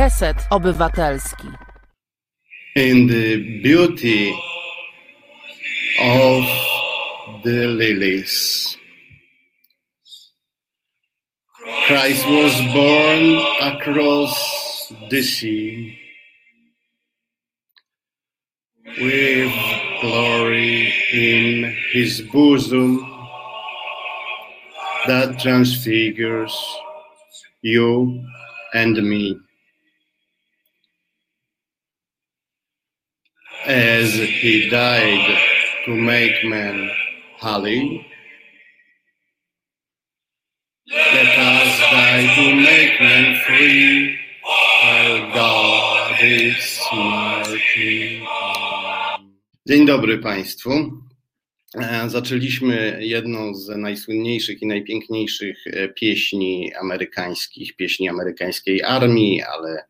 Reset Obywatelski. In the beauty of the lilies. Christ was born across the sea with glory in his bosom that transfigures you and me. As he died to make man holy, let us die to make man free, while God is mighty. Dzień dobry Państwu. E, zaczęliśmy jedną z najsłynniejszych i najpiękniejszych e, pieśni amerykańskich, pieśni amerykańskiej armii, ale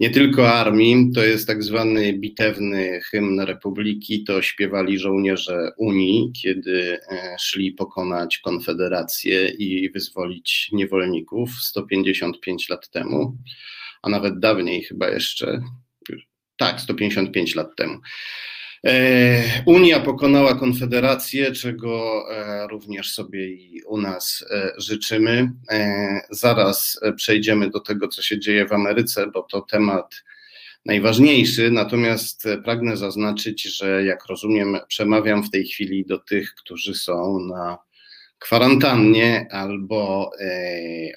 nie tylko armii. To jest tak zwany bitewny hymn Republiki. To śpiewali żołnierze Unii, kiedy e, szli pokonać Konfederację i wyzwolić niewolników 155 lat temu, a nawet dawniej chyba jeszcze. Tak, 155 lat temu. E, Unia pokonała Konfederację, czego e, również sobie i u nas e, życzymy. Zaraz przejdziemy do tego, co się dzieje w Ameryce, bo to temat najważniejszy. Natomiast pragnę zaznaczyć, że jak rozumiem, przemawiam w tej chwili do tych, którzy są na kwarantannie albo e,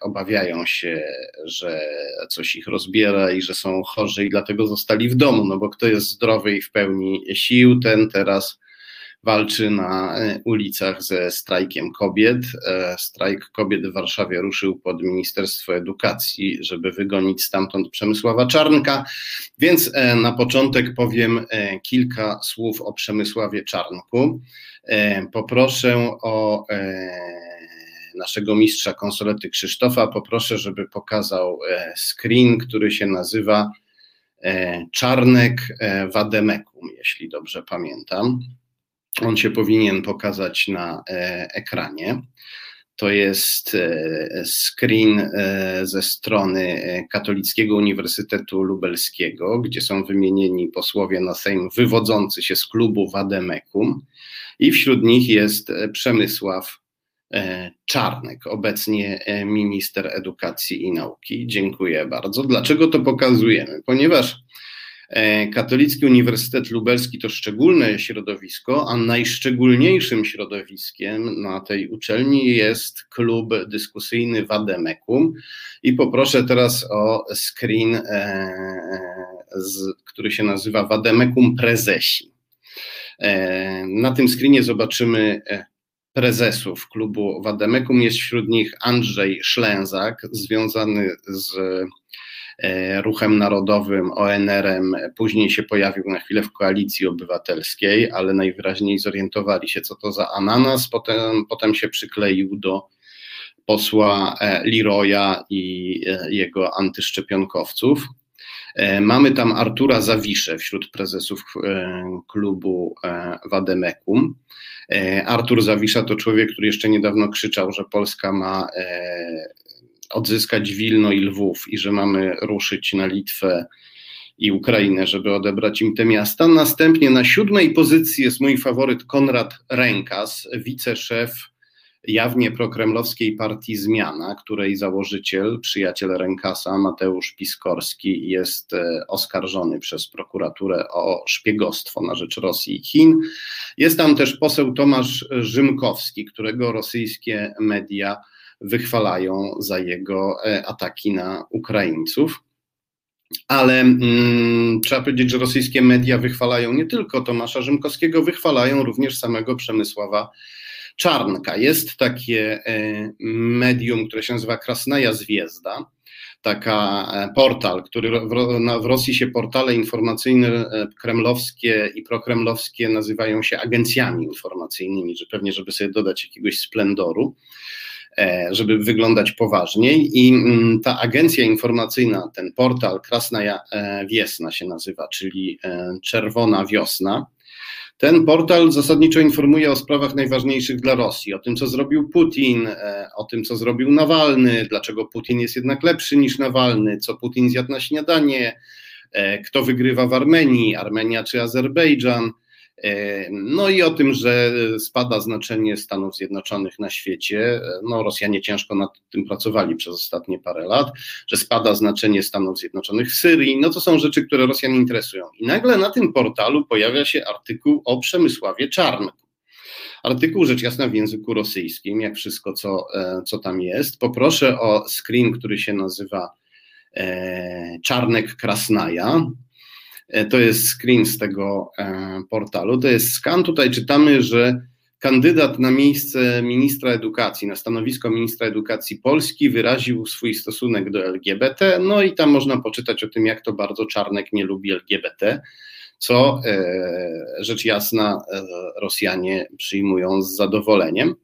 obawiają się, że coś ich rozbiera i że są chorzy i dlatego zostali w domu, no bo kto jest zdrowy i w pełni sił, ten teraz walczy na e, ulicach ze strajkiem kobiet. E, strajk kobiet w Warszawie ruszył pod Ministerstwo Edukacji, żeby wygonić stamtąd Przemysława Czarnka, więc na początek powiem kilka słów o Przemysławie Czarnku. E, poproszę o e, naszego mistrza konsolety Krzysztofa, poproszę, żeby pokazał e, screen, który się nazywa Czarnek Wademekum, jeśli dobrze pamiętam. On się powinien pokazać na ekranie. To jest screen ze strony Katolickiego Uniwersytetu Lubelskiego, gdzie są wymienieni posłowie na Sejm wywodzący się z klubu Wademekum i wśród nich jest e, Przemysław e, Czarnek, obecnie e, minister edukacji i nauki. Dziękuję bardzo. Dlaczego to pokazujemy? Ponieważ Katolicki Uniwersytet Lubelski to szczególne środowisko, a najszczególniejszym środowiskiem na tej uczelni jest klub dyskusyjny Wademekum. I poproszę teraz o screen, który się nazywa Wademekum Prezesi. E, na tym screenie zobaczymy e, prezesów klubu Wademekum. Jest wśród nich Andrzej Szlęzak, związany z e, ruchem narodowym, ONR-em, później się pojawił na chwilę w koalicji obywatelskiej, ale najwyraźniej zorientowali się, co to za ananas, potem, potem się przykleił do posła Leroya i jego antyszczepionkowców. E, mamy tam Artura Zawiszę wśród prezesów e, klubu e, Wademekum. Artur Zawisza to człowiek, który jeszcze niedawno krzyczał, że Polska ma odzyskać Wilno i Lwów i że mamy ruszyć na Litwę i Ukrainę, żeby odebrać im te miasta. Następnie na siódmej pozycji jest mój faworyt Konrad Rękas, wiceszef jawnie prokremlowskiej partii Zmiana, której założyciel, przyjaciel Rękasa, Mateusz Piskorski, jest e, oskarżony przez prokuraturę o szpiegostwo na rzecz Rosji i Chin. Jest tam też poseł Tomasz Rzymkowski, którego rosyjskie media wychwalają za jego e, ataki na Ukraińców. Ale mm, trzeba powiedzieć, że rosyjskie media wychwalają nie tylko Tomasza Rzymkowskiego, wychwalają również samego Przemysława Czarnka. Jest takie e, medium, które się nazywa Krasnaja Zwiezda, taka e, portal, który w Rosji się portale informacyjne kremlowskie i prokremlowskie nazywają się agencjami informacyjnymi, że pewnie, żeby sobie dodać jakiegoś splendoru żeby wyglądać poważniej. I mm, ta agencja informacyjna, ten portal Krasnaja Wiesna się nazywa, czyli Czerwona Wiosna, Ten portal zasadniczo informuje o sprawach najważniejszych dla Rosji, o tym, co zrobił Putin, e, o tym, co zrobił Nawalny, dlaczego Putin jest jednak lepszy niż Nawalny, co Putin zjadł na śniadanie, e, kto wygrywa w Armenii, Armenia czy Azerbejdżan. E, no i o tym, że spada znaczenie Stanów Zjednoczonych na świecie. No, Rosjanie ciężko nad tym pracowali przez ostatnie parę lat, że spada znaczenie Stanów Zjednoczonych w Syrii. No to są rzeczy, które Rosjan interesują. I nagle na tym portalu pojawia się artykuł o Przemysławie Czarnku. Artykuł rzecz jasna w języku rosyjskim, jak wszystko, co, e, co tam jest. Poproszę o screen, który się nazywa e, Czarnek Krasnaja. E, to jest screen z tego e, portalu. To jest skan. Tutaj czytamy, że kandydat na miejsce ministra edukacji, na stanowisko ministra edukacji Polski wyraził swój stosunek do LGBT. No i tam można poczytać o tym, jak to bardzo Czarnek nie lubi LGBT, co e, rzecz jasna Rosjanie przyjmują z zadowoleniem.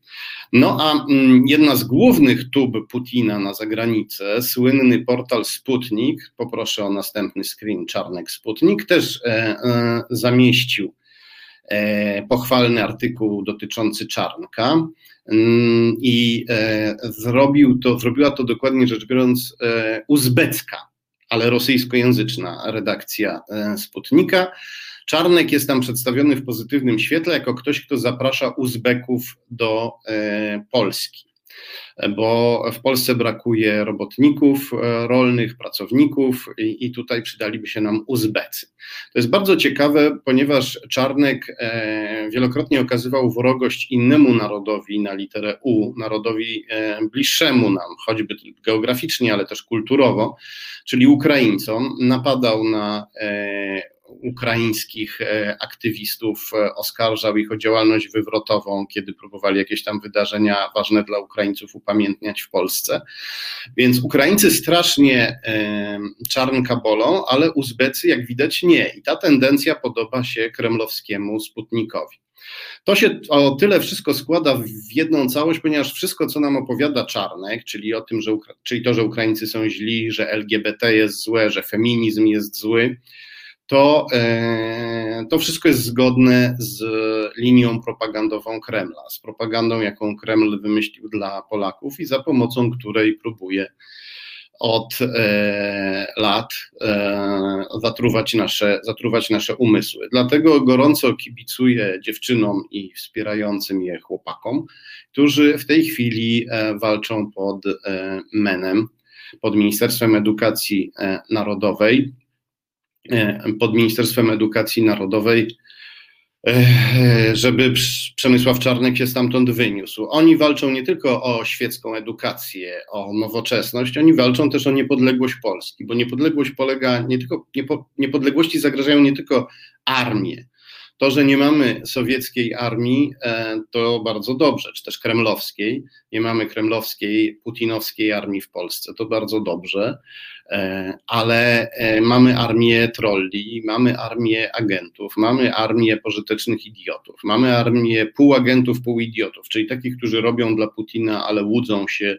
No a mm, jedna z głównych tub Putina na zagranicę, słynny portal Sputnik, poproszę o następny screen, Czarnek Sputnik, też e, e, zamieścił e, pochwalny artykuł dotyczący Czarnka mm, i e, zrobił to, zrobiła to dokładnie rzecz biorąc e, uzbecka, ale rosyjskojęzyczna redakcja e, Sputnika. Czarnek jest tam przedstawiony w pozytywnym świetle jako ktoś, kto zaprasza Uzbeków do e, Polski, bo w Polsce brakuje robotników e, rolnych, pracowników i, i tutaj przydaliby się nam Uzbecy. To jest bardzo ciekawe, ponieważ Czarnek e, wielokrotnie okazywał wrogość innemu narodowi na literę U, narodowi bliższemu nam, choćby geograficznie, ale też kulturowo, czyli Ukraińcom. Napadał na ukraińskich e, aktywistów, e, oskarżał ich o działalność wywrotową, kiedy próbowali jakieś tam wydarzenia ważne dla Ukraińców upamiętniać w Polsce. Więc Ukraińcy strasznie e, czarnka bolą, ale Uzbecy, jak widać, nie. I ta tendencja podoba się kremlowskiemu Sputnikowi. To się o tyle wszystko składa w jedną całość, ponieważ wszystko, co nam opowiada Czarnek, czyli o tym, że, czyli to, że Ukraińcy są źli, że LGBT jest złe, że feminizm jest zły, to, e, to wszystko jest zgodne z linią propagandową Kremla, z propagandą, jaką Kreml wymyślił dla Polaków i za pomocą której próbuje od e, lat e, zatruwać, nasze, zatruwać nasze umysły. Dlatego gorąco kibicuję dziewczynom i wspierającym je chłopakom, którzy w tej chwili walczą pod MEN-em, pod Ministerstwem Edukacji Narodowej pod Ministerstwem Edukacji Narodowej, e, żeby Przemysław Czarnek się stamtąd wyniósł. Oni walczą nie tylko o świecką edukację, o nowoczesność, oni walczą też o niepodległość Polski, bo niepodległość polega nie tylko, niepodległości zagrażają nie tylko armię, to, że nie mamy sowieckiej armii, e, to bardzo dobrze, czy też kremlowskiej. Nie mamy kremlowskiej, putinowskiej armii w Polsce, to bardzo dobrze, e, ale e, mamy armię trolli, mamy armię agentów, mamy armię pożytecznych idiotów, mamy armię półagentów, półoidiotów, czyli takich, którzy robią dla Putina, ale łudzą się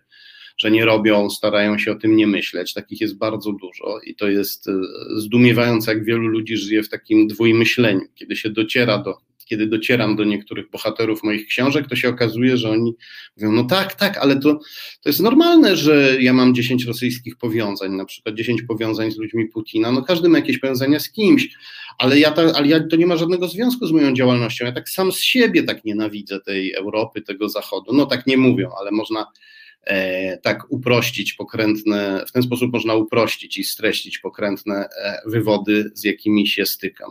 że nie robią, starają się o tym nie myśleć. Takich jest bardzo dużo i to jest e, zdumiewające, jak wielu ludzi żyje w takim dwójmyśleniu. Kiedy się dociera do, kiedy docieram do niektórych bohaterów moich książek, to się okazuje, że oni mówią, no tak, tak, ale to, to jest normalne, że ja mam 10 rosyjskich powiązań, na przykład 10 powiązań z ludźmi Putina, no każdy ma jakieś powiązania z kimś, ale ja, ta, ale ja to nie ma żadnego związku z moją działalnością, ja tak sam z siebie tak nienawidzę tej Europy, tego Zachodu, no tak nie mówią, ale można tak uprościć pokrętne, w ten sposób można uprościć i streścić pokrętne e, wywody, z jakimi się stykam.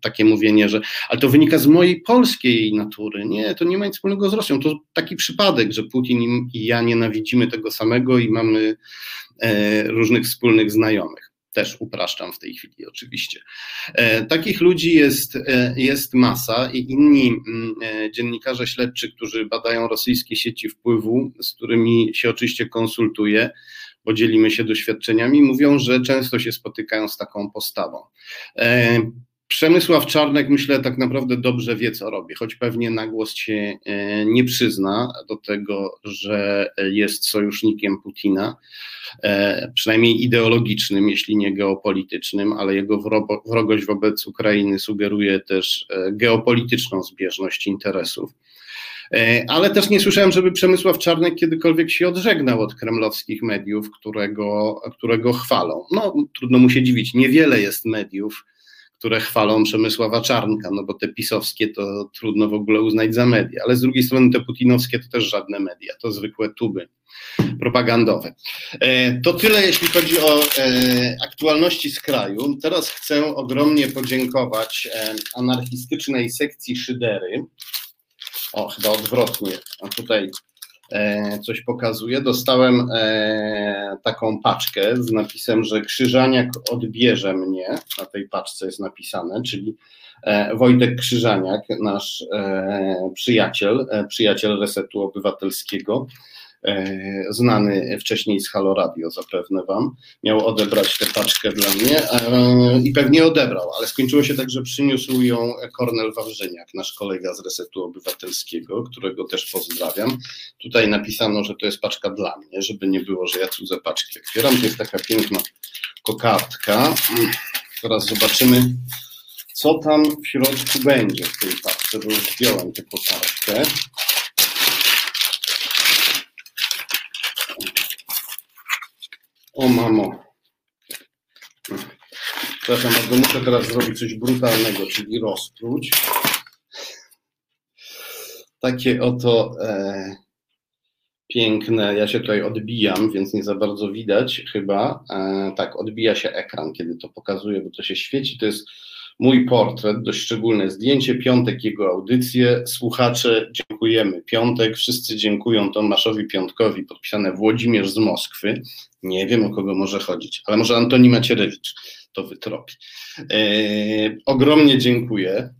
Takie mówienie, że ale to wynika z mojej polskiej natury. Nie, to nie ma nic wspólnego z Rosją. To taki przypadek, że Putin i ja nienawidzimy tego samego i mamy e, różnych wspólnych znajomych też upraszczam w tej chwili oczywiście. E, takich ludzi jest, e, jest masa i inni mm, e, dziennikarze śledczy, którzy badają rosyjskie sieci wpływu, z którymi się oczywiście konsultuję, podzielimy się doświadczeniami, mówią, że często się spotykają z taką postawą. Przemysław Czarnek, myślę, tak naprawdę dobrze wie, co robi, choć pewnie na głos się e, nie przyzna do tego, że jest sojusznikiem Putina, e, przynajmniej ideologicznym, jeśli nie geopolitycznym, ale jego wrogość wobec Ukrainy sugeruje też e, geopolityczną zbieżność interesów. Ale też nie słyszałem, żeby Przemysław Czarnek kiedykolwiek się odżegnał od kremlowskich mediów, którego, którego chwalą. No, trudno mu się dziwić, niewiele jest mediów, które chwalą Przemysława Czarnka, no bo te pisowskie to trudno w ogóle uznać za media, ale z drugiej strony te putinowskie to też żadne media, to zwykłe tuby propagandowe. E, to tyle, jeśli chodzi o e, aktualności z kraju. Teraz chcę ogromnie podziękować e, anarchistycznej sekcji Szydery. O, chyba odwrotnie, a tutaj coś pokazuje. Dostałem e, taką paczkę z napisem, że Krzyżaniak odbierze mnie. Na tej paczce jest napisane, czyli e, Wojtek Krzyżaniak, nasz przyjaciel, przyjaciel Resetu Obywatelskiego, E, znany wcześniej z Halo Radio, zapewne Wam, miał odebrać tę paczkę dla mnie e, i pewnie odebrał, ale skończyło się tak, że przyniósł ją Kornel Wawrzyniak, nasz kolega z Resetu Obywatelskiego, którego też pozdrawiam. Tutaj napisano, że to jest paczka dla mnie, żeby nie było, że ja cudze paczki otwieram. To jest taka piękna kokardka. Teraz zobaczymy, co tam w środku będzie w tej paczce, bo już wziąłem tę kokardkę. O mamo. Przepraszam bardzo, muszę teraz zrobić coś brutalnego, czyli rozpróć. Takie oto e, piękne, ja się tutaj odbijam, więc nie za bardzo widać chyba. E, tak, odbija się ekran, kiedy to pokazuję, bo to się świeci. To jest mój portret, dość szczególne zdjęcie, piątek jego audycje, słuchacze dziękujemy, piątek, wszyscy dziękują Tomaszowi Piątkowi, podpisane Włodzimierz z Moskwy, nie wiem o kogo może chodzić, ale może Antoni Macierewicz to wytropi. E, ogromnie dziękuję.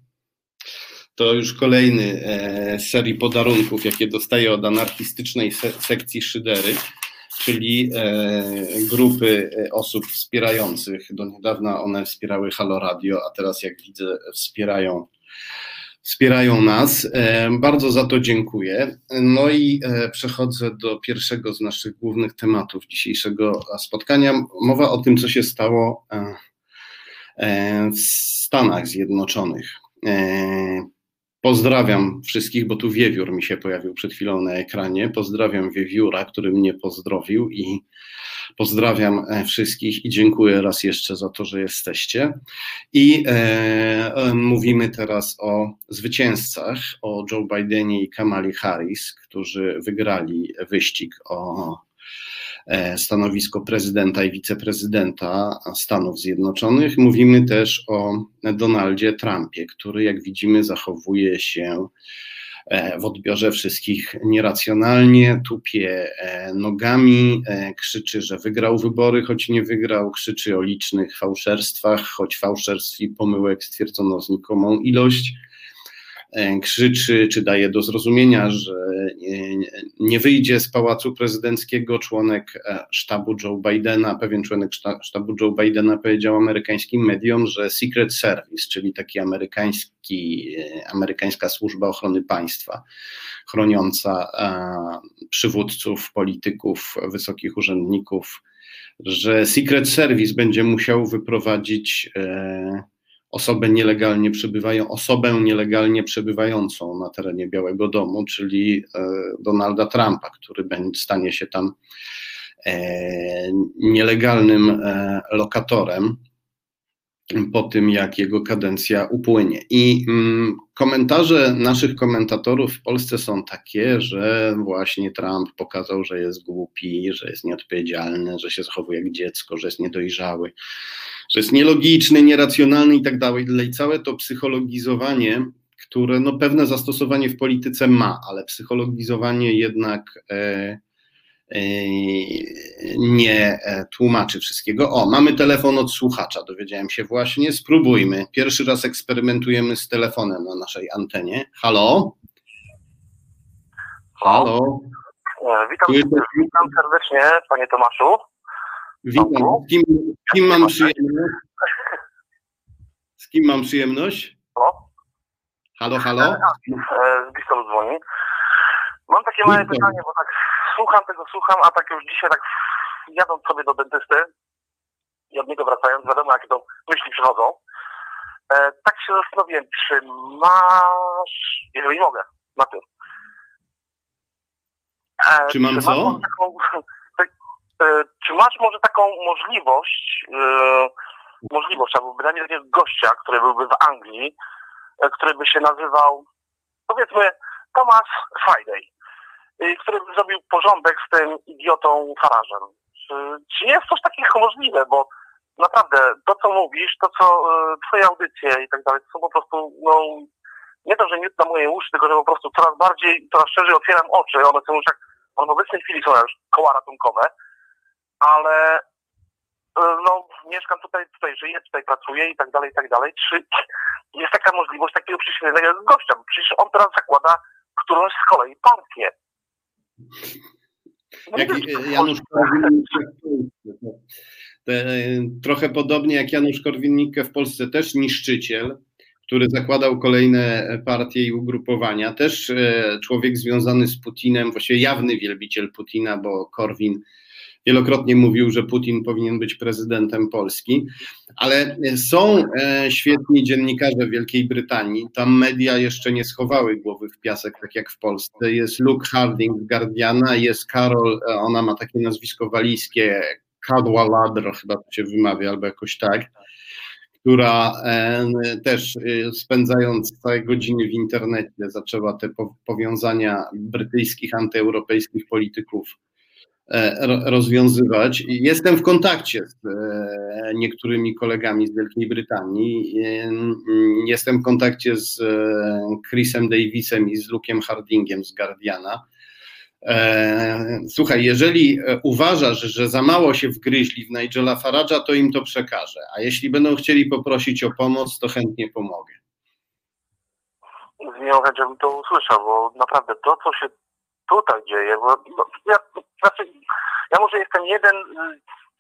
To już kolejny e, serii podarunków, jakie dostaję od anarchistycznej se sekcji Szydery czyli e, grupy e, osób wspierających. Do niedawna one wspierały Halo Radio, a teraz jak widzę wspierają wspierają nas. E, bardzo za to dziękuję. No i przechodzę do pierwszego z naszych głównych tematów dzisiejszego spotkania. Mowa o tym, co się stało w Stanach Zjednoczonych. Pozdrawiam wszystkich, bo tu wiewiór mi się pojawił przed chwilą na ekranie. Pozdrawiam wiewióra, który mnie pozdrowił i pozdrawiam e, wszystkich i dziękuję raz jeszcze za to, że jesteście. I e, e, mówimy teraz o zwycięzcach, o Joe Bidenie i Kamali Harris, którzy wygrali wyścig o stanowisko prezydenta i wiceprezydenta Stanów Zjednoczonych. Mówimy też o Donaldzie Trumpie, który, jak widzimy, zachowuje się e, w odbiorze wszystkich nieracjonalnie, tupie e, nogami, krzyczy, że wygrał wybory, choć nie wygrał, krzyczy o licznych fałszerstwach, choć fałszerstw i pomyłek stwierdzono znikomą ilość. E, krzyczy, czy daje do zrozumienia, że nie wyjdzie z pałacu prezydenckiego. Członek e, sztabu Joe Bidena, pewien członek sztabu Joe Bidena powiedział amerykańskim mediom, że Secret Service, czyli taki amerykański, e, amerykańska służba ochrony państwa, chroniąca przywódców, polityków, wysokich urzędników, że Secret Service będzie musiał wyprowadzić osobę nielegalnie przebywają, osobę nielegalnie przebywającą na terenie Białego Domu, czyli e, Donalda Trumpa, który stanie się tam e, nielegalnym e, lokatorem po tym, jak jego kadencja upłynie. I mm, komentarze naszych komentatorów w Polsce są takie, że właśnie Trump pokazał, że jest głupi, że jest nieodpowiedzialny, że się zachowuje jak dziecko, że jest niedojrzały, że jest nielogiczny, nieracjonalny i tak dalej. I całe to psychologizowanie, które no, pewne zastosowanie w polityce ma, ale psychologizowanie jednak. E, nie e, tłumaczy wszystkiego. O, mamy telefon od słuchacza, dowiedziałem się właśnie. Spróbujmy. Pierwszy raz eksperymentujemy z telefonem na naszej antenie. Halo? Halo? E, witam, witam serdecznie, panie Tomaszu. Witam. Z kim, kim mam przyjemność? kim mam przyjemność? Halo? Halo, halo? E, Z Bristolu dzwoni. Mam takie małe pytanie, bo tak słucham tego, słucham, a tak już dzisiaj tak jadąc sobie do dentysty i od niego wracając, wiadomo jakie to myśli przychodzą. E, tak się zastanowiłem, czy masz, jeżeli mogę, na tym. E, Czy mam masz co? może Taką, tak, e, czy masz może taką możliwość, e, możliwość, albo bynajmniej takiego gościa, który byłby w Anglii, e, który by się nazywał, powiedzmy, Thomas Friday, który by zrobił porządek z tym idiotą Farażem. Czy, czy jest coś takiego możliwe, bo naprawdę to, co mówisz, to, co e, twoje audycje i tak dalej, są po prostu, no, nie to, że miód na moje uszy, tylko że po prostu coraz bardziej, coraz szerzej otwieram oczy, one są już jak, one w obecnej chwili są już koła ratunkowe, ale e, no, mieszkam tutaj, tutaj żyję, tutaj pracuję i tak dalej, i tak dalej. Czy jest taka możliwość takiego przyświecenia gościa? Bo przecież on teraz zakłada którąś z kolei partię. Jak jest Janusz. Korwin-Mikke w Polsce. To, e, trochę podobnie jak Janusz Korwin-Mikke w Polsce, też niszczyciel, który zakładał kolejne partie i ugrupowania. Też e, człowiek związany z Putinem, właściwie jawny wielbiciel Putina, bo Korwin wielokrotnie mówił, że Putin powinien być prezydentem Polski. Ale są e, świetni dziennikarze w Wielkiej Brytanii. Tam media jeszcze nie schowały głowy w piasek, tak jak w Polsce. Jest Luke Harding z Guardiana, jest Carol, e, ona ma takie nazwisko walijskie, Cadwaladr, chyba to się wymawia, albo jakoś tak, która e, też spędzając całe godziny w internecie zaczęła te po, powiązania brytyjskich, antyeuropejskich polityków rozwiązywać. I Jestem w kontakcie z e, niektórymi kolegami z Wielkiej Brytanii. E, Jestem w kontakcie z e, Chrisem Davisem i z Luke'em Hardingiem z Guardiana. E, Słuchaj, jeżeli e, uważasz, że za mało się wgryźli w Nigela Farage'a, to im to przekażę. A jeśli będą chcieli poprosić o pomoc, to chętnie pomogę. z miłą chęcią to usłyszał, bo naprawdę to, co się tutaj dzieje, bo no, ja, znaczy, ja może jestem jeden,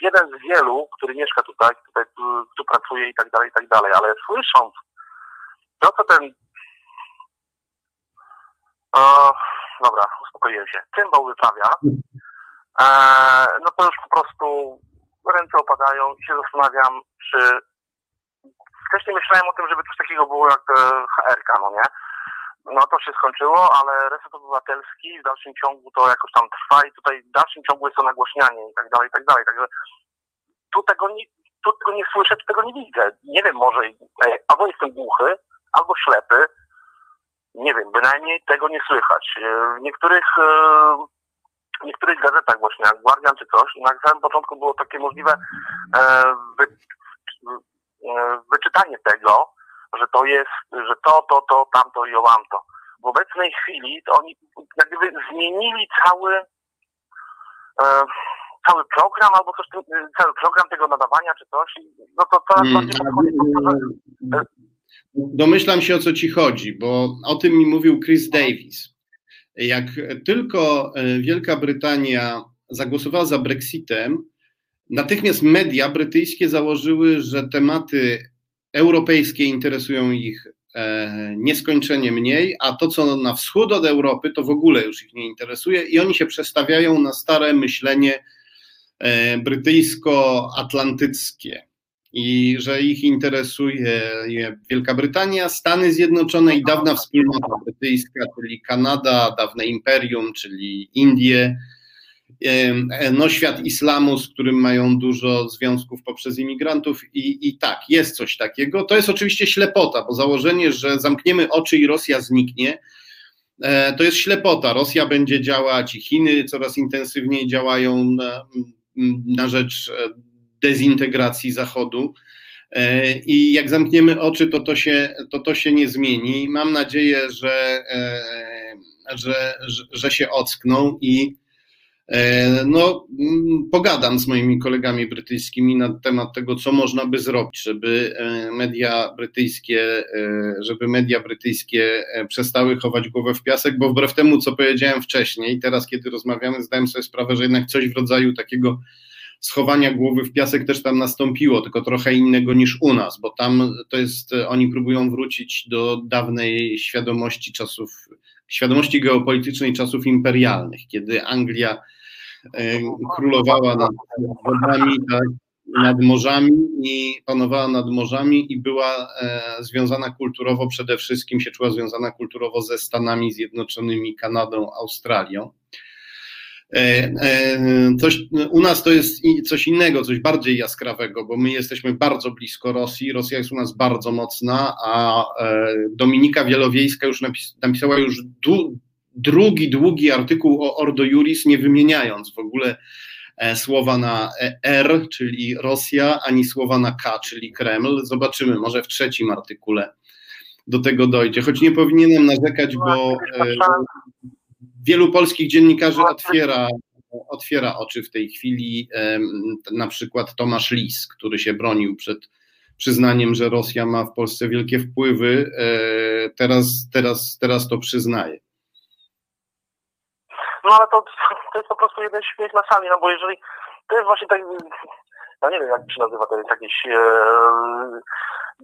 jeden z wielu, który mieszka tutaj, tutaj tu, tu pracuje i tak dalej, i tak dalej, ale słysząc to, co ten o, dobra, uspokoiłem się, cymbał wyprawia, e, no to już po prostu ręce opadają i się zastanawiam, czy wcześniej myślałem o tym, żeby coś takiego było jak e, HR, no nie? No to się skończyło, ale reset obywatelski w dalszym ciągu to jakoś tam trwa i tutaj w dalszym ciągu jest to nagłośnianie i tak dalej, i tak dalej. Także tu tego nie, tu tego nie słyszę, tu tego nie widzę. Nie wiem, może e, albo jestem głuchy, albo ślepy. Nie wiem, bynajmniej tego nie słychać. E, W niektórych, e, w niektórych gazetach właśnie, jak Guardian czy coś, na samym początku było takie możliwe wy, wyczytanie tego, że to jest, że to, to, to, tamto i owamto. W obecnej chwili to oni jak gdyby zmienili cały e, cały program albo coś, tym- cały program tego nadawania czy coś. No to coraz Mm, bardziej podchodzi pod że Domyślam się o co ci chodzi, bo o tym mi mówił Chris Davis. Jak tylko e, Wielka Brytania zagłosowała za Brexitem, natychmiast media brytyjskie założyły, że tematy europejskie interesują ich e, nieskończenie mniej, a to, co na wschód od Europy, to w ogóle już ich nie interesuje i oni się przestawiają na stare myślenie e, brytyjsko-atlantyckie. I że ich interesuje Wielka Brytania, Stany Zjednoczone i dawna wspólnota brytyjska, czyli Kanada, dawne imperium, czyli Indie, no świat islamu, z którym mają dużo związków poprzez imigrantów i, i tak, jest coś takiego. To jest oczywiście ślepota, bo założenie, że zamkniemy oczy i Rosja zniknie, e, to jest ślepota. Rosja będzie działać i Chiny coraz intensywniej działają na, na rzecz e, dezintegracji Zachodu. E, I jak zamkniemy oczy, to to się, to to się nie zmieni. Mam nadzieję, że, że, że, że się ockną i no, mm, pogadam z moimi kolegami brytyjskimi na temat tego, co można by zrobić, żeby e, media brytyjskie, e, żeby media brytyjskie e, przestały chować głowę w piasek, bo wbrew temu, co powiedziałem wcześniej, teraz kiedy rozmawiamy, zdałem sobie sprawę, że jednak coś w rodzaju takiego schowania głowy w piasek też tam nastąpiło, tylko trochę innego niż u nas, bo tam to jest, oni próbują wrócić do dawnej świadomości czasów, świadomości geopolitycznej czasów imperialnych, kiedy Anglia e, królowała nad wodami, tak, nad morzami i panowała nad morzami i była e, związana kulturowo, przede wszystkim się czuła związana kulturowo ze Stanami Zjednoczonymi, Kanadą, Australią. E, e, coś, u nas to jest coś innego, coś bardziej jaskrawego, bo my jesteśmy bardzo blisko Rosji, Rosja jest u nas bardzo mocna, a e, Dominika Wielowiejska już napisała już drugi, długi artykuł o Ordo Juris, nie wymieniając w ogóle słowa na R, czyli Rosja, ani słowa na K, czyli Kreml. Zobaczymy, może w trzecim artykule do tego dojdzie. Choć nie powinienem narzekać, bo wielu polskich dziennikarzy otwiera, otwiera oczy w tej chwili. Na przykład Tomasz Lis, który się bronił przed przyznaniem, że Rosja ma w Polsce wielkie wpływy, e, teraz, teraz, teraz to przyznaje. No ale to, to jest po prostu jeden śmiech na sali, no bo jeżeli to jest właśnie tak, no nie wiem jak się nazywa, to jest jakieś e,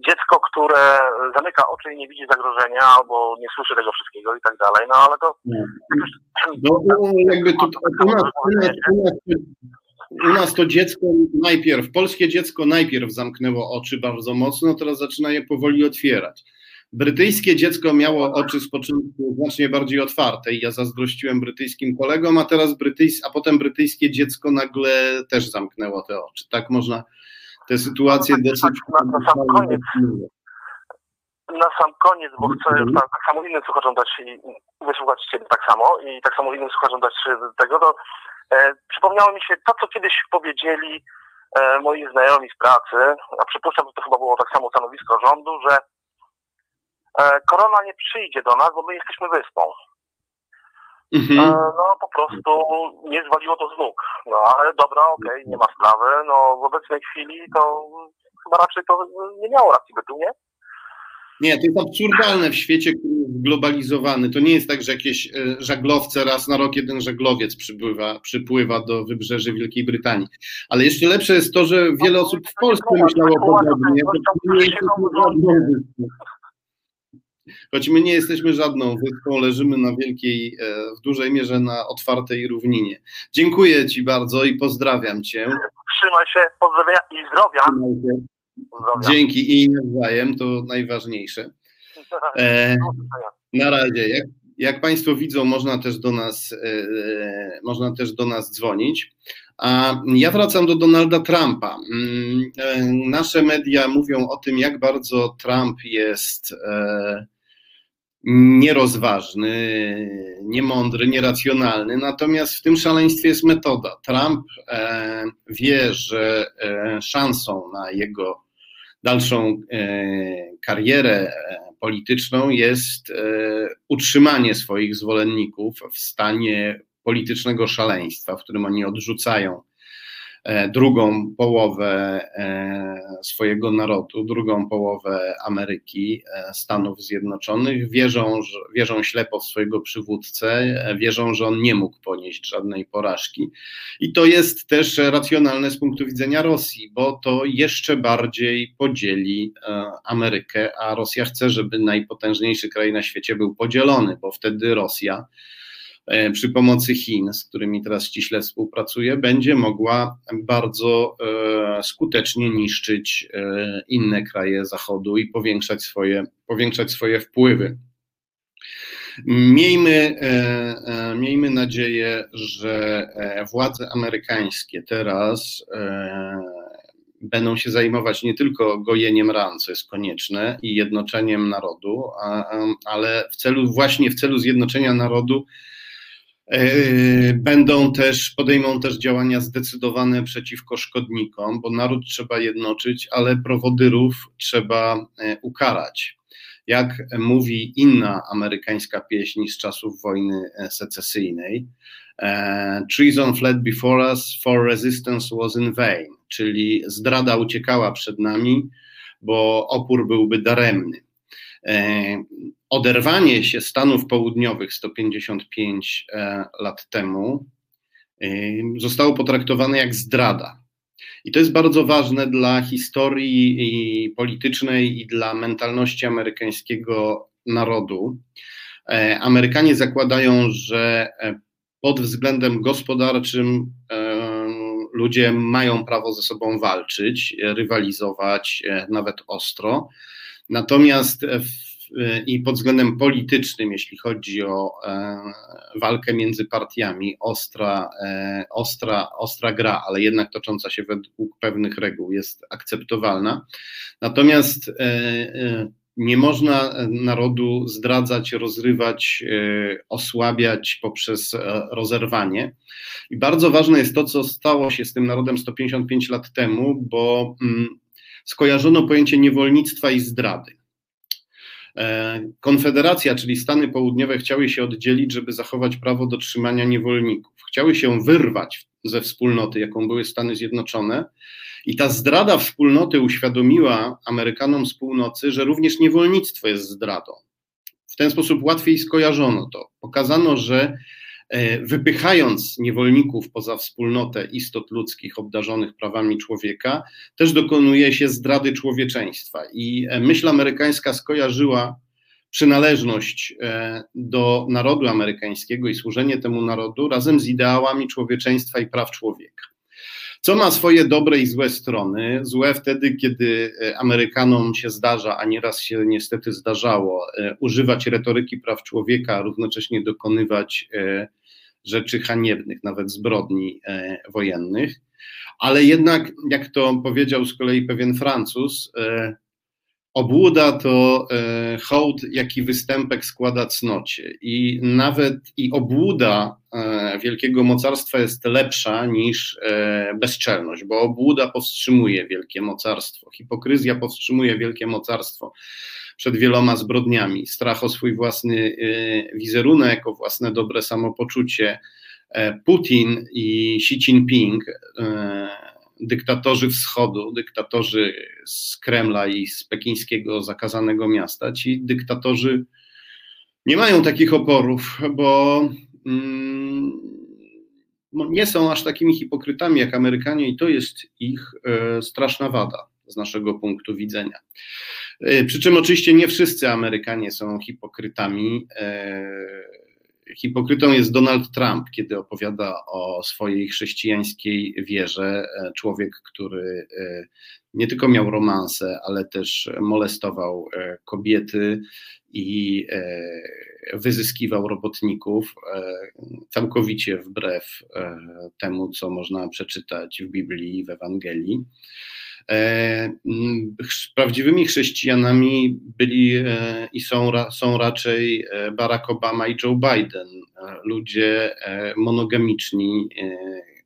dziecko, które zamyka oczy i nie widzi zagrożenia, albo nie słyszy tego wszystkiego i tak dalej, no ale to... No, jakby to, u nas to dziecko najpierw, polskie dziecko najpierw zamknęło oczy bardzo mocno, teraz zaczyna je powoli otwierać. Brytyjskie dziecko miało oczy z początku znacznie bardziej otwarte i ja zazdrościłem brytyjskim kolegom, a teraz brytyjs, a potem brytyjskie dziecko nagle też zamknęło te oczy. Tak można te sytuacje no, dosyć... Na, na, sam koniec, na sam koniec, bo chcę mhm. tak, tak, samo innym słuchaczom dać i wysłuchać Ciebie tak samo i tak samo innym słuchaczom dać tego, to e, przypomniało mi się to, co kiedyś powiedzieli e, moi znajomi z pracy, a przypuszczam, że to chyba było tak samo stanowisko rządu, że korona nie przyjdzie do nas, bo my jesteśmy wyspą. Mhm. E, no po prostu nie zwaliło to z nóg. No ale dobra, okej, okay, nie ma sprawy. No w obecnej chwili to chyba raczej to nie miało racji bytu, nie? Nie, to jest absurdalne w świecie, który jest globalizowany. To nie jest tak, że jakieś e, żaglowce raz na rok jeden żaglowiec przypływa, przypływa do wybrzeży Wielkiej Brytanii. Ale jeszcze lepsze jest to, że wiele osób w Polsce myślało podobnie. Choć my nie jesteśmy żadną wyspą, leżymy na wielkiej, e, w dużej mierze na otwartej równinie. Dziękuję Ci bardzo i pozdrawiam Cię. Trzymaj się, pozdrawiam i zdrowia. zdrowia. Dzięki i nawzajem, to najważniejsze. E, na razie. Jak, jak Państwo widzą, można też do nas, e, e, można też do nas dzwonić. A ja wracam do Donalda Trumpa. Mm, e, nasze media mówią o tym, jak bardzo Trump jest nierozważny, niemądry, nieracjonalny. Natomiast w tym szaleństwie jest metoda. Trump e, wie, że e, szansą na jego dalszą e, karierę polityczną jest utrzymanie swoich zwolenników w stanie politycznego szaleństwa, w którym oni odrzucają drugą połowę e, swojego narodu, drugą połowę Ameryki, e, Stanów Zjednoczonych, wierzą, wierzą ślepo w swojego przywódcę, wierzą, że on nie mógł ponieść żadnej porażki. I to jest też racjonalne z punktu widzenia Rosji, bo to jeszcze bardziej podzieli Amerykę, a Rosja chce, żeby najpotężniejszy kraj na świecie był podzielony, bo wtedy Rosja E, przy pomocy Chin, z którymi teraz ściśle współpracuje, będzie mogła bardzo e, skutecznie niszczyć e, inne kraje Zachodu i powiększać swoje, powiększać swoje wpływy. Miejmy, miejmy nadzieję, że władze amerykańskie teraz będą się zajmować nie tylko gojeniem ran, co jest konieczne, i jednoczeniem narodu, ale w celu, właśnie w celu zjednoczenia narodu E, będą też, podejmą też działania zdecydowane przeciwko szkodnikom, bo naród trzeba jednoczyć, ale prowodyrów trzeba e, ukarać. Jak mówi inna amerykańska pieśń z czasów wojny e, secesyjnej, Treason fled before us, for resistance was in vain, czyli zdrada uciekała przed nami, bo opór byłby daremny. Oderwanie się Stanów Południowych 155 e, lat temu e, zostało potraktowane jak zdrada. I to jest bardzo ważne dla historii politycznej i dla mentalności amerykańskiego narodu. E, Amerykanie zakładają, że pod względem gospodarczym ludzie mają prawo ze sobą walczyć, rywalizować, nawet ostro. Natomiast w i pod względem politycznym, jeśli chodzi o e, walkę między partiami, ostra, e, ostra, ostra gra, ale jednak tocząca się według pewnych reguł jest akceptowalna. Natomiast e, nie można narodu zdradzać, rozrywać, osłabiać poprzez rozerwanie. I bardzo ważne jest to, co stało się z tym narodem 155 lat temu, bo mm, skojarzono pojęcie niewolnictwa i zdrady. E, Konfederacja, czyli Stany Południowe, chciały się oddzielić, żeby zachować prawo do trzymania niewolników. Chciały się wyrwać ze wspólnoty, jaką były Stany Zjednoczone, i ta zdrada wspólnoty uświadomiła Amerykanom z północy, że również niewolnictwo jest zdradą. W ten sposób łatwiej skojarzono to. Pokazano, że wypychając niewolników poza wspólnotę istot ludzkich obdarzonych prawami człowieka, też dokonuje się zdrady człowieczeństwa. I e, myśl amerykańska skojarzyła przynależność e, do narodu amerykańskiego i służenie temu narodu razem z ideałami człowieczeństwa i praw człowieka. Co ma swoje dobre i złe strony. Złe wtedy, kiedy Amerykanom się zdarza, a nieraz się niestety zdarzało, używać retoryki praw człowieka, a równocześnie dokonywać rzeczy haniebnych, nawet zbrodni e, wojennych. Ale jednak, jak to powiedział z kolei pewien Francuz, e, obłuda to e, hołd, jaki występek składa cnocie. I nawet i obłuda wielkiego mocarstwa jest lepsza niż bezczelność, bo obłuda powstrzymuje wielkie mocarstwo, hipokryzja powstrzymuje wielkie mocarstwo przed wieloma zbrodniami. Strach o swój własny y, wizerunek, o własne dobre samopoczucie. E, Putin i Xi Jinping, e, dyktatorzy wschodu, dyktatorzy z Kremla i z pekińskiego zakazanego miasta, ci dyktatorzy nie mają takich oporów, bo mm, no, nie są aż takimi hipokrytami jak Amerykanie i to jest ich e, straszna wada z naszego punktu widzenia. E, przy czym oczywiście nie wszyscy Amerykanie są hipokrytami. E, hipokrytą jest Donald Trump, kiedy opowiada o swojej chrześcijańskiej wierze. E, człowiek, który nie tylko miał romanse, ale też molestował kobiety i wyzyskiwał robotników, całkowicie wbrew temu, co można przeczytać w Biblii, w Ewangelii. E, prawdziwymi chrześcijanami byli e, i są, są raczej e, Barack Obama i Joe Biden, ludzie monogamiczni.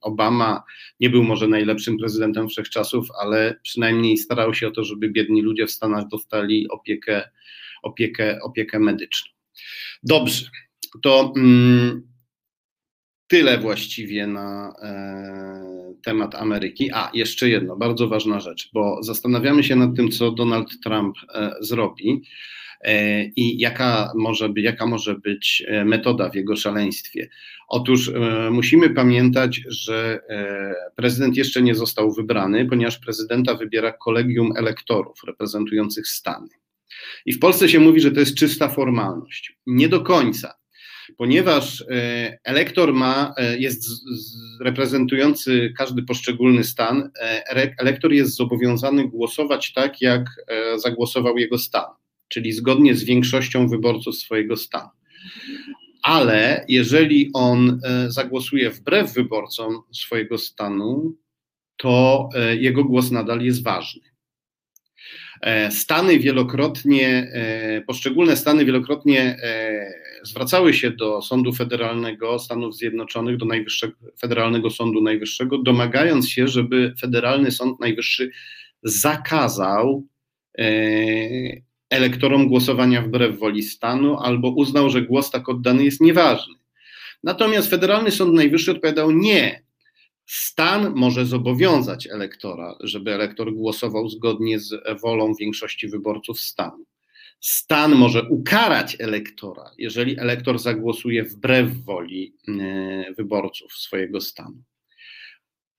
Obama nie był może najlepszym prezydentem wszechczasów, ale przynajmniej starał się o to, żeby biedni ludzie w Stanach dostali opiekę, opiekę, opiekę medyczną. Dobrze, to mm, tyle właściwie na e, temat Ameryki. A, jeszcze jedno, bardzo ważna rzecz, bo zastanawiamy się nad tym, co Donald Trump e, zrobi e, i jaka może, być, jaka może być e, metoda w jego szaleństwie. Otóż e, musimy pamiętać, że e, prezydent jeszcze nie został wybrany, ponieważ prezydenta wybiera kolegium elektorów reprezentujących Stany. I w Polsce się mówi, że to jest czysta formalność. Nie do końca ponieważ e, elektor ma, e, jest reprezentujący każdy poszczególny stan, e, elektor jest zobowiązany głosować tak, jak zagłosował jego stan, czyli zgodnie z większością wyborców swojego stanu. Ale jeżeli on zagłosuje wbrew wyborcom swojego stanu, to jego głos nadal jest ważny. Stany wielokrotnie, poszczególne Stany wielokrotnie zwracały się do Sądu Federalnego Stanów Zjednoczonych, do Najwyższego, Federalnego Sądu Najwyższego, domagając się, żeby Federalny Sąd Najwyższy zakazał elektorom głosowania wbrew woli stanu albo uznał, że głos tak oddany jest nieważny. Natomiast Federalny Sąd Najwyższy odpowiadał nie, Stan może zobowiązać elektora, żeby elektor głosował zgodnie z wolą większości wyborców stanu. Stan może ukarać elektora, jeżeli elektor zagłosuje wbrew woli e, wyborców swojego stanu.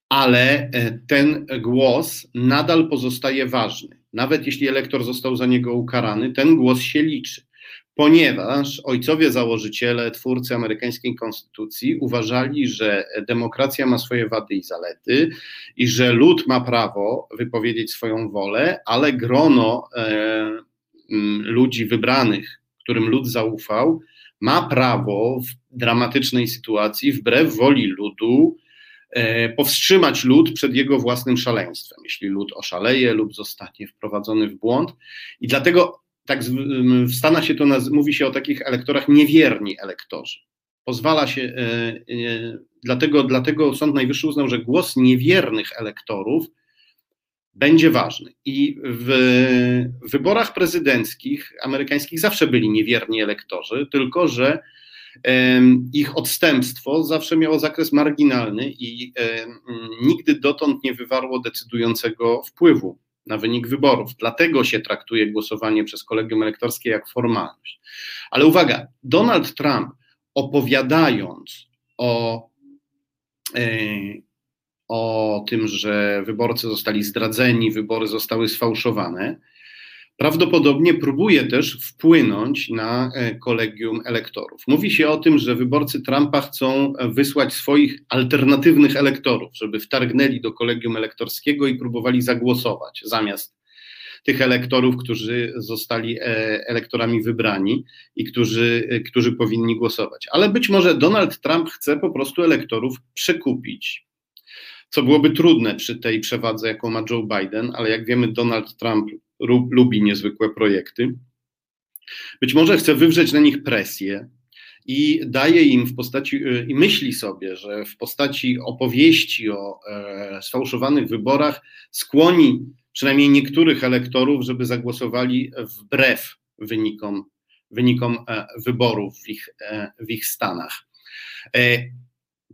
ale ten głos nadal pozostaje ważny. Nawet jeśli elektor został za niego ukarany, ten głos się liczy ponieważ ojcowie założyciele, twórcy amerykańskiej konstytucji uważali, że demokracja ma swoje wady i zalety i że lud ma prawo wypowiedzieć swoją wolę, ale grono e, ludzi wybranych, którym lud zaufał, ma prawo w dramatycznej sytuacji, wbrew woli ludu, e, powstrzymać lud przed jego własnym szaleństwem, jeśli lud oszaleje lub zostanie wprowadzony w błąd. I dlatego tak w Stanach się to mówi się o takich elektorach niewierni elektorzy. Pozwala się, e, e, dlatego, dlatego Sąd Najwyższy uznał, że głos niewiernych elektorów będzie ważny. I w wyborach prezydenckich amerykańskich zawsze byli niewierni elektorzy, tylko że ich odstępstwo zawsze miało zakres marginalny i nigdy dotąd nie wywarło decydującego wpływu na wynik wyborów. Dlatego się traktuje głosowanie przez kolegium elektorskie jak formalność. Ale uwaga, Donald Trump opowiadając o, e, o tym, że wyborcy zostali zdradzeni, wybory zostały sfałszowane, prawdopodobnie próbuje też wpłynąć na e, kolegium elektorów. Mówi się o tym, że wyborcy Trumpa chcą wysłać swoich alternatywnych elektorów, żeby wtargnęli do kolegium elektorskiego i próbowali zagłosować zamiast tych elektorów, którzy zostali e, elektorami wybrani i którzy, e, którzy powinni głosować. Ale być może Donald Trump chce po prostu elektorów przekupić co byłoby trudne przy tej przewadze, jaką ma Joe Biden, ale jak wiemy, Donald Trump lubi niezwykłe projekty. Być może chce wywrzeć na nich presję i daje im w postaci, i myśli sobie, że w postaci opowieści o e, sfałszowanych wyborach skłoni przynajmniej niektórych elektorów, żeby zagłosowali wbrew wynikom, wynikom e, wyborów w ich, e, w ich stanach.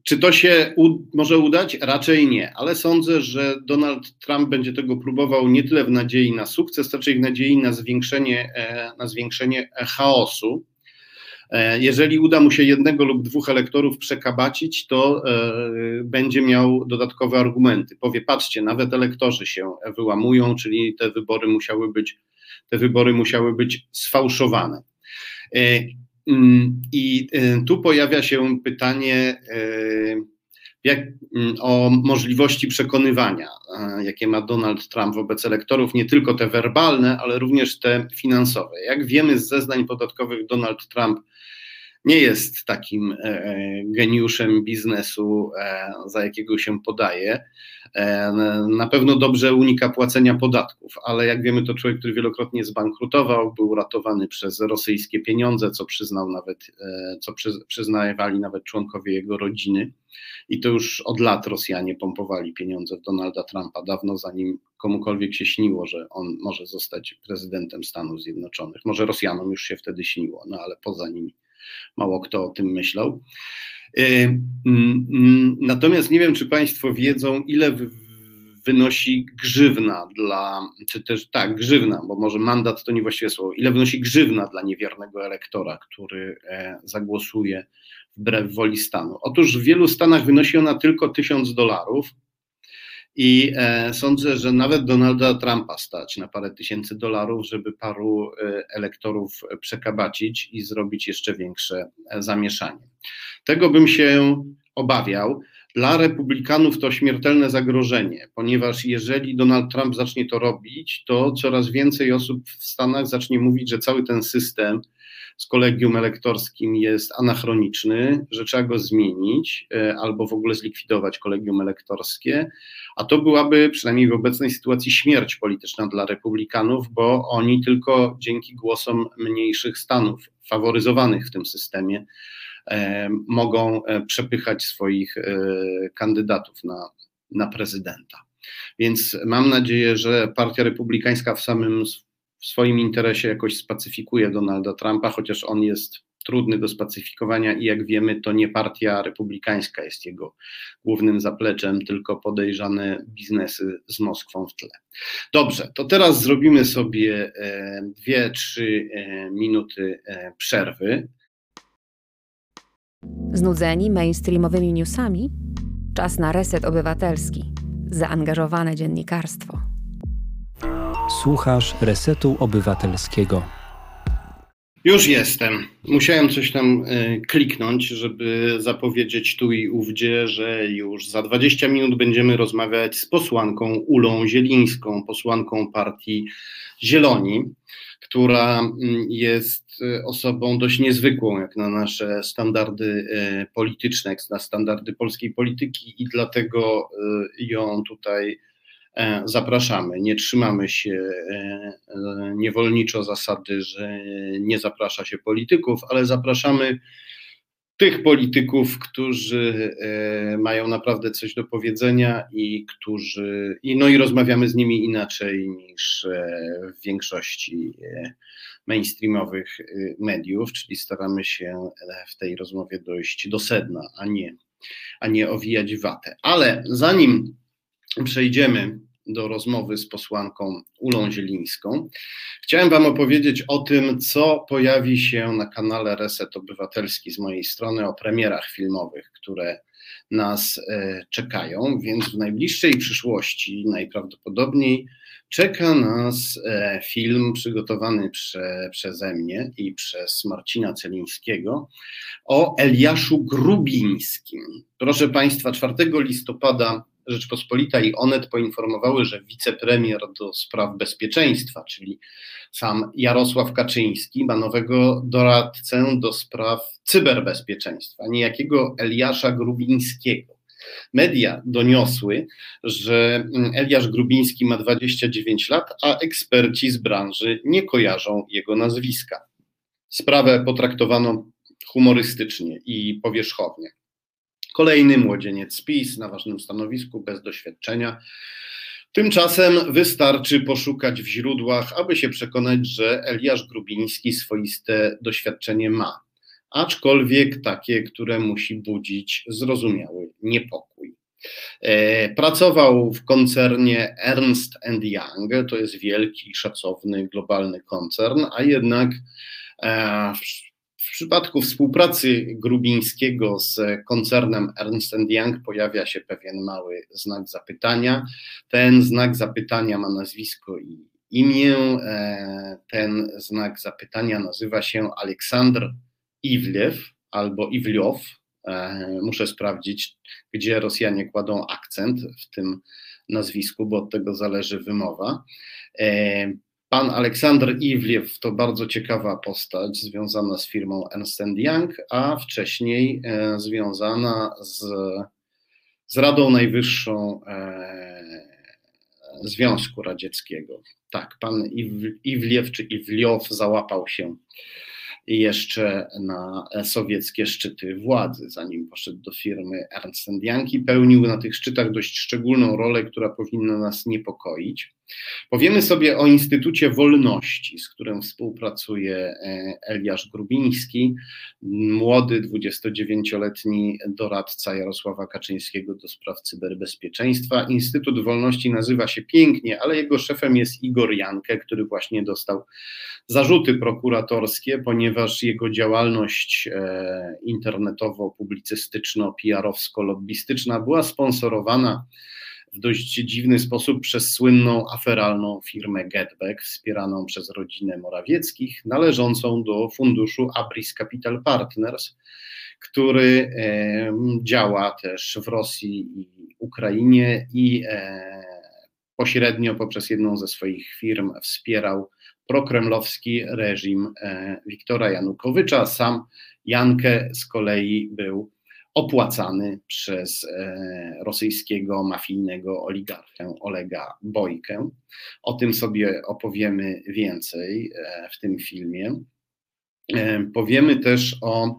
E, czy to się może udać? Raczej nie, ale sądzę, że Donald Trump będzie tego próbował nie tyle w nadziei na sukces, raczej w nadziei na zwiększenie, e, na zwiększenie chaosu. E, jeżeli uda mu się jednego lub dwóch elektorów przekabacić, to e, będzie miał dodatkowe argumenty. Powie, patrzcie, nawet elektorzy się wyłamują, czyli te wybory musiały być, te wybory musiały być sfałszowane. Mm, I y, tu pojawia się pytanie y, jak, mm, o możliwości przekonywania, jakie ma Donald Trump wobec elektorów, nie tylko te werbalne, ale również te finansowe. Jak wiemy z zeznań podatkowych, Donald Trump nie jest takim e, e, geniuszem biznesu, e, za jakiego się podaje. Na pewno dobrze unika płacenia podatków, ale jak wiemy, to człowiek, który wielokrotnie zbankrutował, był ratowany przez rosyjskie pieniądze, co przyznał nawet, co przyznawali nawet członkowie jego rodziny. I to już od lat Rosjanie pompowali pieniądze w Donalda Trumpa, dawno zanim komukolwiek się śniło, że on może zostać prezydentem Stanów Zjednoczonych. Może Rosjanom już się wtedy śniło, no ale poza nimi Mało kto o tym myślał. E, mm, mm, natomiast nie wiem, czy Państwo wiedzą, ile wynosi grzywna dla, czy też tak, grzywna, bo może mandat to niewłaściwe słowo, ile wynosi grzywna dla niewiernego elektora, który e, zagłosuje wbrew woli stanu. Otóż w wielu stanach wynosi ona tylko tysiąc dolarów, i e, sądzę, że nawet Donalda Trumpa stać na parę tysięcy dolarów, żeby paru e, elektorów przekabacić i zrobić jeszcze większe e, zamieszanie. Tego bym się obawiał. Dla republikanów to śmiertelne zagrożenie, ponieważ jeżeli Donald Trump zacznie to robić, to coraz więcej osób w Stanach zacznie mówić, że cały ten system z kolegium elektorskim jest anachroniczny, że trzeba go zmienić e, albo w ogóle zlikwidować kolegium elektorskie, a to byłaby przynajmniej w obecnej sytuacji śmierć polityczna dla republikanów, bo oni tylko dzięki głosom mniejszych stanów, faworyzowanych w tym systemie, mogą e, przepychać swoich kandydatów na, na prezydenta. Więc mam nadzieję, że Partia Republikańska w samym w swoim interesie jakoś spacyfikuje Donalda Trumpa, chociaż on jest trudny do spacyfikowania i jak wiemy, to nie partia republikańska jest jego głównym zapleczem, tylko podejrzane biznesy z Moskwą w tle. Dobrze, to teraz zrobimy sobie e, dwie, trzy e, minuty e, przerwy. Znudzeni mainstreamowymi newsami? Czas na reset obywatelski. Zaangażowane dziennikarstwo. Słuchasz Resetu Obywatelskiego. Już jestem. Musiałem coś tam y, kliknąć, żeby zapowiedzieć tu i ówdzie, że już za 20 minut będziemy rozmawiać z posłanką Ulą Zielińską, posłanką partii Zieloni, która mm, jest osobą dość niezwykłą, jak na nasze standardy y, polityczne, jak na standardy polskiej polityki, i dlatego ją tutaj E, zapraszamy. Nie trzymamy się e, e, niewolniczo zasady, że nie zaprasza się polityków, ale zapraszamy tych polityków, którzy mają naprawdę coś do powiedzenia i którzy, i, no i rozmawiamy z nimi inaczej niż w większości mainstreamowych mediów, czyli staramy się w tej rozmowie dojść do sedna, a nie, a nie owijać watę. Ale zanim przejdziemy do rozmowy z posłanką Ulą Zielińską, chciałem Wam opowiedzieć o tym, co pojawi się na kanale Reset Obywatelski z mojej strony, o premierach filmowych, które nas e, czekają, więc w najbliższej przyszłości najprawdopodobniej czeka nas e, film przygotowany prze, przeze mnie i przez Marcina Celińskiego o Eliaszu Grubińskim. Proszę Państwa, 4 listopada Rzeczpospolita i Onet poinformowały, że wicepremier do spraw bezpieczeństwa, czyli sam Jarosław Kaczyński, ma nowego doradcę do spraw cyberbezpieczeństwa, niejakiego Eliasza Grubińskiego. Media doniosły, że Eliasz Grubiński ma 29 lat, a eksperci z branży nie kojarzą jego nazwiska. Sprawę potraktowano humorystycznie i powierzchownie. Kolejny młodzieniec PiS na ważnym stanowisku, bez doświadczenia. Tymczasem wystarczy poszukać w źródłach, aby się przekonać, że Eliasz Grubiński swoiste doświadczenie ma, aczkolwiek takie, które musi budzić zrozumiały niepokój. E, pracował w koncernie Ernst Young, to jest wielki, szacowny, globalny koncern, a jednak e, przypadku współpracy Grubińskiego z koncernem Ernst Young pojawia się pewien mały znak zapytania. Ten znak zapytania ma nazwisko i imię. E, ten znak zapytania nazywa się Aleksandr Iwlew albo Iwliow. E, muszę sprawdzić, gdzie Rosjanie kładą akcent w tym nazwisku, bo od tego zależy wymowa. Pan Aleksander Iwliew to bardzo ciekawa postać związana z firmą Ernst Young, a wcześniej e, związana z, z Radą Najwyższą e, Związku Radzieckiego. Tak, pan Iwliew czy Iwliow załapał się jeszcze na sowieckie szczyty władzy, zanim poszedł do firmy Ernst Young i pełnił na tych szczytach dość szczególną rolę, która powinna nas niepokoić. Powiemy sobie o Instytucie Wolności, z którym współpracuje e, Eliasz Grubiński, młody 29-letni doradca Jarosława Kaczyńskiego do spraw cyberbezpieczeństwa. Instytut Wolności nazywa się pięknie, ale jego szefem jest Igor Jankę, który właśnie dostał zarzuty prokuratorskie, ponieważ jego działalność e, internetowo-publicystyczno-PR-owsko-lobbystyczna była sponsorowana w dość dziwny sposób przez słynną aferalną firmę Getback, wspieraną przez rodzinę Morawieckich, należącą do funduszu Abris Capital Partners, który działa też w Rosji i Ukrainie i e, pośrednio poprzez jedną ze swoich firm wspierał prokremlowski reżim e, Wiktora Janukowycza. Sam Jankę z kolei był opłacany przez e, rosyjskiego mafijnego oligarchę Olega Bojkę. O tym sobie opowiemy więcej e, w tym filmie. E, powiemy też o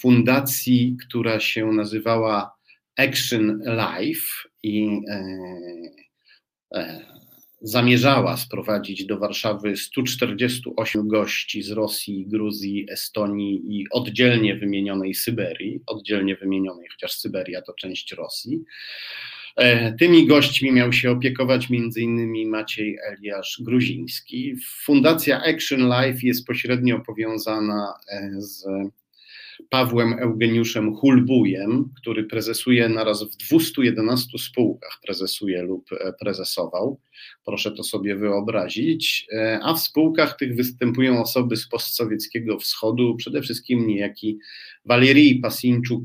fundacji, która się nazywała Action Life i zamierzała sprowadzić do Warszawy 148 gości z Rosji, Gruzji, Estonii i oddzielnie wymienionej Syberii, oddzielnie wymienionej, chociaż Syberia to część Rosji. E, tymi gośćmi miał się opiekować m.in. Maciej Eliasz Gruziński. Fundacja Action Life jest pośrednio powiązana e, z Pawłem Eugeniuszem Hulbujem, który prezesuje naraz w 211 spółkach, prezesuje lub e, prezesował. Proszę to sobie wyobrazić. E, a w spółkach tych występują osoby z postsowieckiego wschodu, przede wszystkim niejaki Walerii Pasinczuk,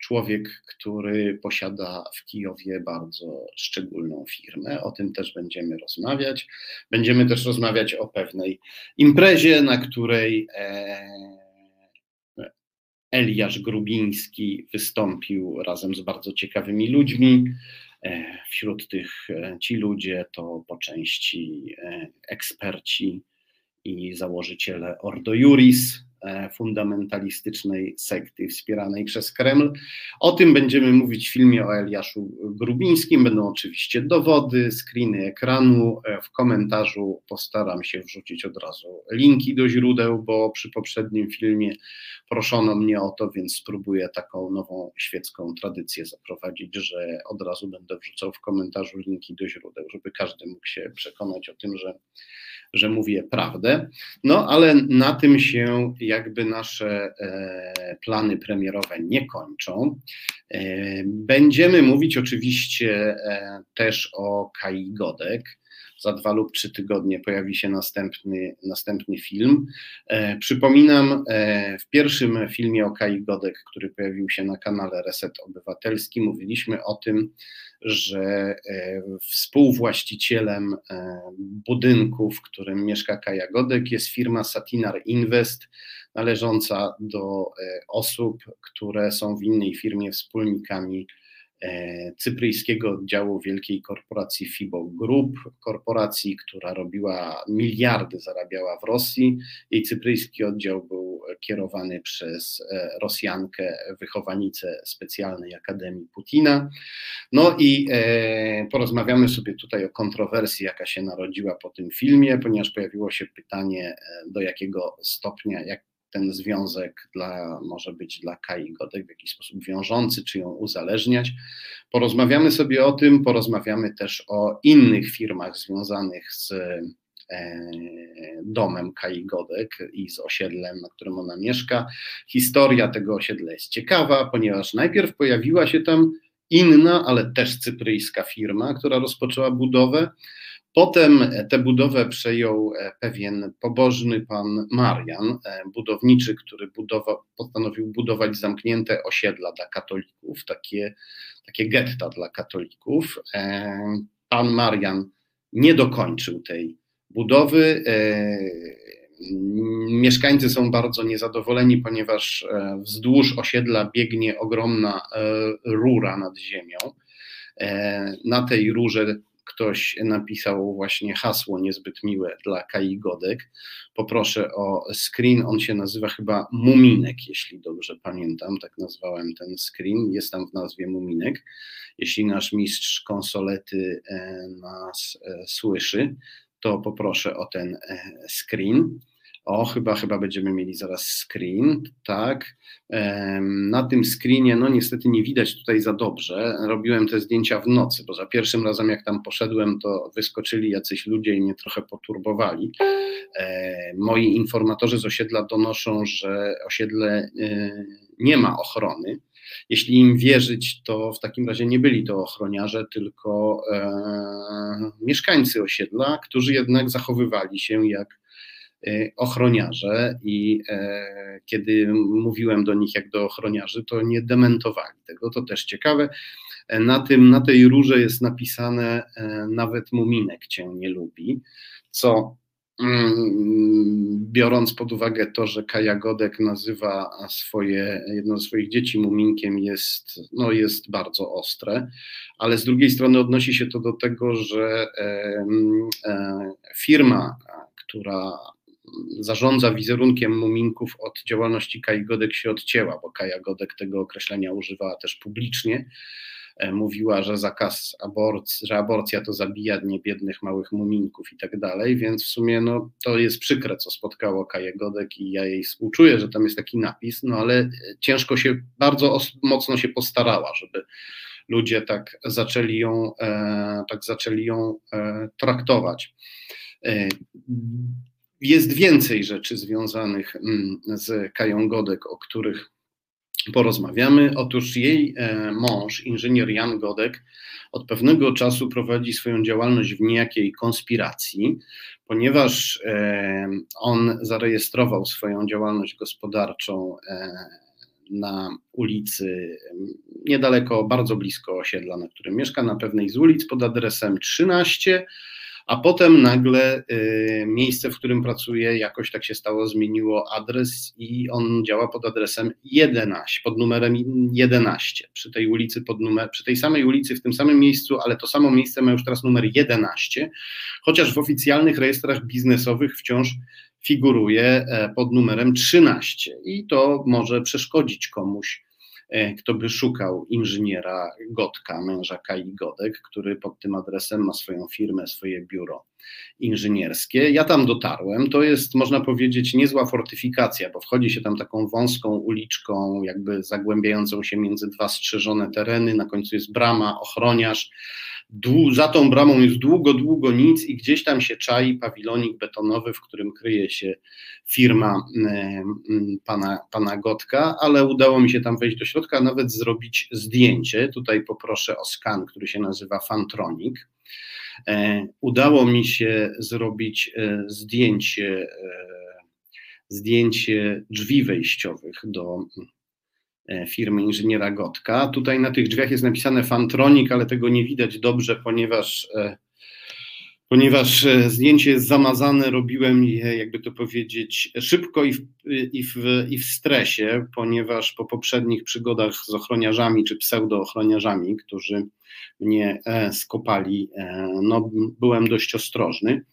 człowiek, który posiada w Kijowie bardzo szczególną firmę. O tym też będziemy rozmawiać. Będziemy też rozmawiać o pewnej imprezie, na której e, Eliasz Grubiński wystąpił razem z bardzo ciekawymi ludźmi. E, wśród tych e, ci ludzie to po części eksperci i założyciele Ordo Juris, E, fundamentalistycznej sekty wspieranej przez Kreml. O tym będziemy mówić w filmie o Eliaszu Grubińskim. Będą oczywiście dowody, screeny ekranu. E, w komentarzu postaram się wrzucić od razu linki do źródeł, bo przy poprzednim filmie proszono mnie o to, więc spróbuję taką nową świecką tradycję zaprowadzić, że od razu będę wrzucał w komentarzu linki do źródeł, żeby każdy mógł się przekonać o tym, że że mówię prawdę. No ale na tym się jakby nasze e, plany premierowe nie kończą. E, będziemy mówić oczywiście e, też o Kai Godek. Za dwa lub trzy tygodnie pojawi się następny, następny film. Przypominam, w pierwszym filmie o Kai Godek, który pojawił się na kanale Reset Obywatelski, mówiliśmy o tym, że współwłaścicielem budynku, w którym mieszka Kaja Godek, jest firma Satinar Invest, należąca do e, osób, które są w innej firmie wspólnikami E, cypryjskiego oddziału wielkiej korporacji FIBO Group, korporacji, która robiła miliardy, zarabiała w Rosji. Jej cypryjski oddział był kierowany przez e, Rosjankę, wychowanicę specjalnej Akademii Putina. No i porozmawiamy sobie tutaj o kontrowersji, jaka się narodziła po tym filmie, ponieważ pojawiło się pytanie, do jakiego stopnia, jak ten związek dla, może być dla Kai Godek w jakiś sposób wiążący, czy ją uzależniać. Porozmawiamy sobie o tym, porozmawiamy też o innych firmach związanych z e, domem Kai Godek i z osiedlem, na którym ona mieszka. Historia tego osiedla jest ciekawa, ponieważ najpierw pojawiła się tam inna, ale też cypryjska firma, która rozpoczęła budowę. Potem tę budowę przejął e, pewien pobożny pan Marian, e, budowniczy, który budowa, postanowił budować zamknięte osiedla dla katolików, takie, takie getta dla katolików. E, pan Marian nie dokończył tej budowy. Mieszkańcy są bardzo niezadowoleni, ponieważ wzdłuż osiedla biegnie ogromna rura nad ziemią. Na tej rurze ktoś napisał właśnie hasło niezbyt miłe dla Kai Godek. Poproszę o screen, on się nazywa chyba Muminek, jeśli dobrze pamiętam, tak nazwałem ten screen, jest tam w nazwie Muminek. Jeśli nasz mistrz konsolety e, nas e, słyszy, to poproszę o ten e, screen. O, chyba, chyba będziemy mieli zaraz screen, tak. Na tym screenie, no niestety nie widać tutaj za dobrze. Robiłem te zdjęcia w nocy, bo za pierwszym razem jak tam poszedłem, to wyskoczyli jacyś ludzie i mnie trochę poturbowali. Moi informatorzy z osiedla donoszą, że osiedle e, nie ma ochrony. Jeśli im wierzyć, to w takim razie nie byli to ochroniarze, tylko e, mieszkańcy osiedla, którzy jednak zachowywali się jak ochroniarze i e, kiedy mówiłem do nich jak do ochroniarzy, to nie dementowali tego, to też ciekawe. E, na, tym, na tej rurze jest napisane e, nawet Muminek cię nie lubi, co mm, biorąc pod uwagę to, że Kaja Godek nazywa swoje, jedno ze swoich dzieci Muminkiem jest, no jest bardzo ostre, ale z drugiej strony odnosi się to do tego, że firma, która zarządza wizerunkiem muminków od działalności Kai Godek się odcięła, bo Kaja Godek tego określenia używała też publicznie. E, mówiła, że zakaz aborcji, że aborcja to zabija biednych małych muminków i tak dalej, więc w sumie no, to jest przykre, co spotkało Kaję Godek i ja jej współczuję, że tam jest taki napis, no ale ciężko się, bardzo mocno się postarała, żeby ludzie tak zaczęli ją, e, tak zaczęli ją e, traktować. Jest więcej rzeczy związanych mm, z Kają Godek, o których porozmawiamy. Otóż jej e, mąż, inżynier Jan Godek, od pewnego czasu prowadzi swoją działalność w niejakiej konspiracji, ponieważ e, on zarejestrował swoją działalność gospodarczą e, na ulicy niedaleko, bardzo blisko osiedla, na którym mieszka, na pewnej z ulic pod adresem 13 a potem nagle y, miejsce, w którym pracuje, jakoś tak się stało, zmieniło adres i on działa pod adresem 11, pod numerem 11, przy tej ulicy, pod numer, przy tej samej ulicy, w tym samym miejscu, ale to samo miejsce ma już teraz numer 11, chociaż w oficjalnych rejestrach biznesowych wciąż figuruje e, pod numerem 13 i to może przeszkodzić komuś kto by szukał inżyniera Gotka, męża Kai Godek, który pod tym adresem ma swoją firmę, swoje biuro inżynierskie. Ja tam dotarłem. To jest, można powiedzieć, niezła fortyfikacja, bo wchodzi się tam taką wąską uliczką, jakby zagłębiającą się między dwa strzeżone tereny. Na końcu jest brama, ochroniarz za tą bramą jest długo, długo nic i gdzieś tam się czai pawilonik betonowy, w którym kryje się firma pana, pana Gotka, ale udało mi się tam wejść do środka, nawet zrobić zdjęcie. Tutaj poproszę o skan, który się nazywa Fantronic. E, udało mi się zrobić e, zdjęcie, e, zdjęcie drzwi wejściowych do firmy inżyniera Gotka. Tutaj na tych drzwiach jest napisane Fantronic, ale tego nie widać dobrze, ponieważ, ponieważ zdjęcie jest zamazane. Robiłem je, jakby to powiedzieć, szybko i w, i w, i w stresie, ponieważ po poprzednich przygodach z ochroniarzami czy pseudo-ochroniarzami, którzy mnie skopali, no, byłem dość ostrożny.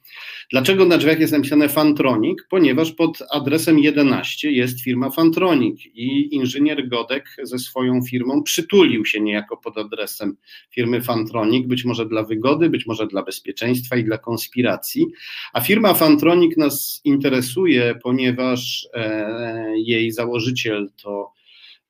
Dlaczego na drzwiach jest napisane Fantronic? Ponieważ pod adresem 11 jest firma Fantronic i inżynier Godek ze swoją firmą przytulił się niejako pod adresem firmy Fantronic, być może dla wygody, być może dla bezpieczeństwa i dla konspiracji. A firma Fantronic nas interesuje, ponieważ e, jej założyciel to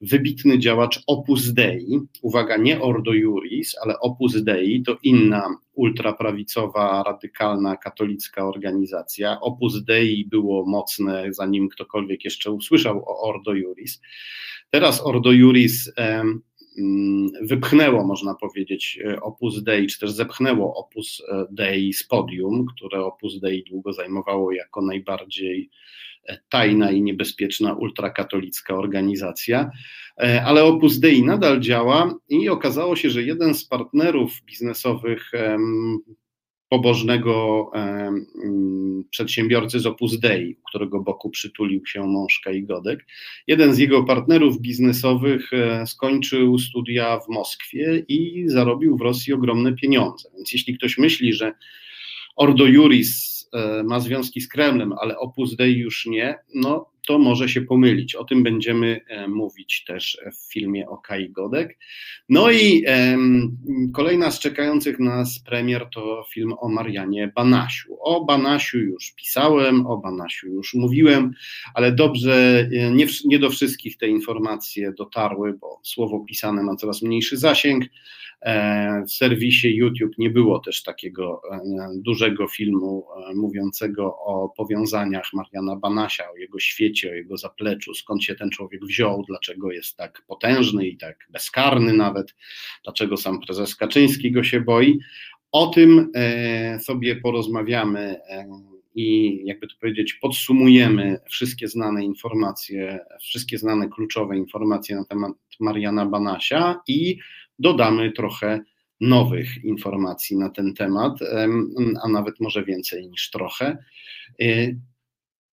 wybitny działacz Opus Dei, uwaga, nie Ordo Juris, ale Opus Dei to inna ultraprawicowa, radykalna, katolicka organizacja. Opus Dei było mocne, zanim ktokolwiek jeszcze usłyszał o Ordo Juris. Teraz Ordo Juris wypchnęło, można powiedzieć, Opus Dei, czy też zepchnęło Opus Dei z podium, które Opus Dei długo zajmowało jako najbardziej tajna i niebezpieczna ultrakatolicka organizacja, e, ale Opus Dei nadal działa i okazało się, że jeden z partnerów biznesowych pobożnego przedsiębiorcy z Opus Dei, którego boku przytulił się mąż i Godek. Jeden z jego partnerów biznesowych e, skończył studia w Moskwie i zarobił w Rosji ogromne pieniądze. Więc jeśli ktoś myśli, że Ordo Juris E, ma związki z Kremlem, ale Opus Dei już nie, no to może się pomylić. O tym będziemy e, mówić też w filmie o Kai Godek. No i kolejna z czekających nas premier to film o Marianie Banasiu. O Banasiu już pisałem, o Banasiu już mówiłem, ale dobrze, e, nie, nie do wszystkich te informacje dotarły, bo słowo pisane ma coraz mniejszy zasięg. E, w serwisie YouTube nie było też takiego dużego filmu mówiącego o powiązaniach Mariana Banasia, o jego świecie, o jego zapleczu, skąd się ten człowiek wziął, dlaczego jest tak potężny i tak bezkarny nawet, dlaczego sam prezes Kaczyński go się boi. O tym sobie porozmawiamy i jakby to powiedzieć, podsumujemy wszystkie znane informacje, wszystkie znane kluczowe informacje na temat Mariana Banasia i dodamy trochę nowych informacji na ten temat, a nawet może więcej niż trochę.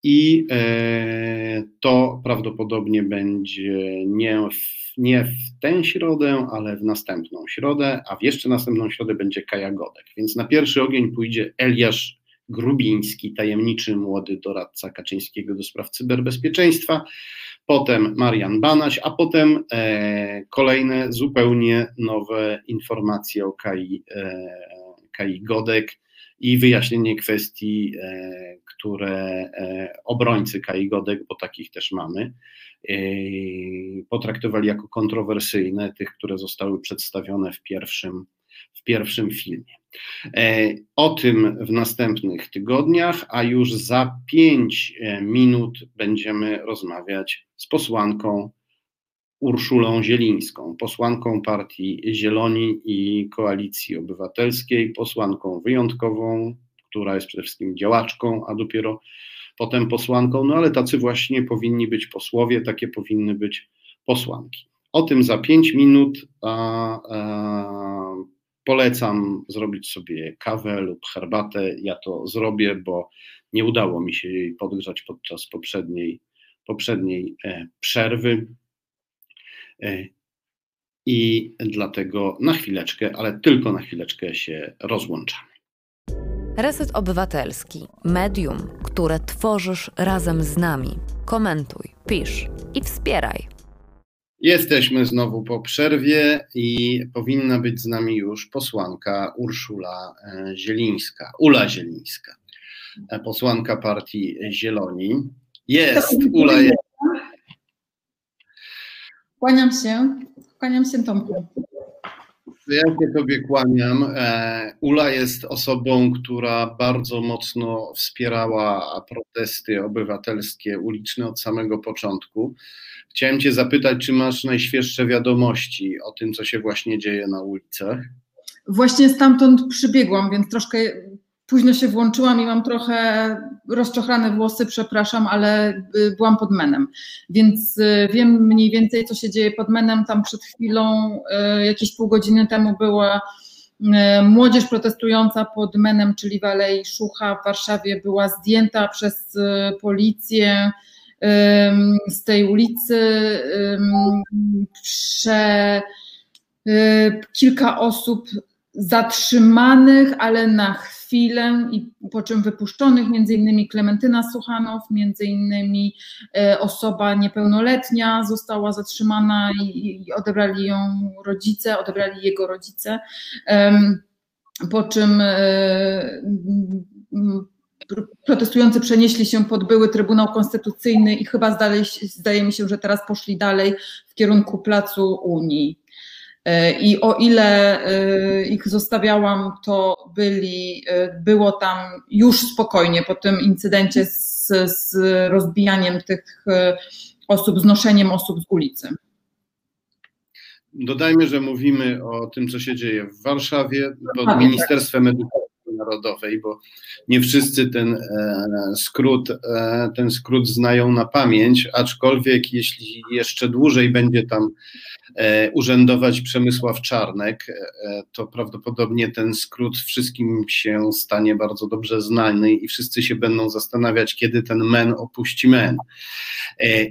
I e, to prawdopodobnie będzie nie w, nie w tę środę, ale w następną środę, a w jeszcze następną środę będzie Kaja Godek. Więc na pierwszy ogień pójdzie Eliasz Grubiński, tajemniczy młody doradca Kaczyńskiego do spraw cyberbezpieczeństwa potem Marian Banaś, a potem e, kolejne zupełnie nowe informacje o Kai, e, Kai Godek i wyjaśnienie kwestii, e, które obrońcy Kai Godek, bo takich też mamy, potraktowali jako kontrowersyjne, tych, które zostały przedstawione w pierwszym, w pierwszym filmie. E, o tym w następnych tygodniach, a już za pięć e, minut będziemy rozmawiać z posłanką Urszulą Zielińską, posłanką partii Zieloni i Koalicji Obywatelskiej, posłanką wyjątkową, która jest przede wszystkim działaczką, a dopiero potem posłanką, no ale tacy właśnie powinni być posłowie, takie powinny być posłanki. O tym za pięć minut. A, a, polecam zrobić sobie kawę lub herbatę. Ja to zrobię, bo nie udało mi się jej podgrzać podczas poprzedniej, poprzedniej e, przerwy. E, I dlatego na chwileczkę, ale tylko na chwileczkę się rozłączamy. Reset Obywatelski. Medium, które tworzysz razem z nami. Komentuj, pisz i wspieraj. Jesteśmy znowu po przerwie i powinna być z nami już posłanka Urszula e, Zielińska, Ula Zielińska, e, posłanka partii Zieloni. Jest, Ula jest. Kłaniam się, kłaniam się Tomku. Ja się Tobie kłaniam. E, Ula jest osobą, która bardzo mocno wspierała protesty obywatelskie uliczne od samego początku. Chciałem Cię zapytać, czy masz najświeższe wiadomości o tym, co się właśnie dzieje na ulicach? Właśnie stamtąd przybiegłam, więc troszkę późno się włączyłam i mam trochę rozczochrane włosy, przepraszam, ale y, byłam pod menem. Więc y, wiem mniej więcej, co się dzieje pod menem. Tam przed chwilą, y, jakieś pół godziny temu była młodzież protestująca pod menem, czyli w Alei Szucha w Warszawie była zdjęta przez policję z tej ulicy. Prze, kilka osób zatrzymanych, ale na chwilę i po czym wypuszczonych, między innymi Klementyna Suchanow, między innymi e, osoba niepełnoletnia została zatrzymana i, odebrali ją rodzice, odebrali jego rodzice, po czym e, protestujący przenieśli się pod były Trybunał Konstytucyjny i chyba zdaje, zdaje mi się, że teraz poszli dalej w kierunku Placu Unii. E, I o ile e, ich zostawiałam, to byli, e, było tam już spokojnie po tym incydencie z, z rozbijaniem tych osób, znoszeniem osób z ulicy. Dodajmy, że mówimy o tym, co się dzieje w Warszawie pod tak. Ministerstwem Edukacji Narodowej, bo nie wszyscy ten skrót, ten skrót znają na pamięć, aczkolwiek jeśli jeszcze dłużej będzie tam E, urzędować Przemysław Czarnek, e, to prawdopodobnie ten skrót wszystkim się stanie bardzo dobrze znany i wszyscy się będą zastanawiać, kiedy ten men opuści men. E,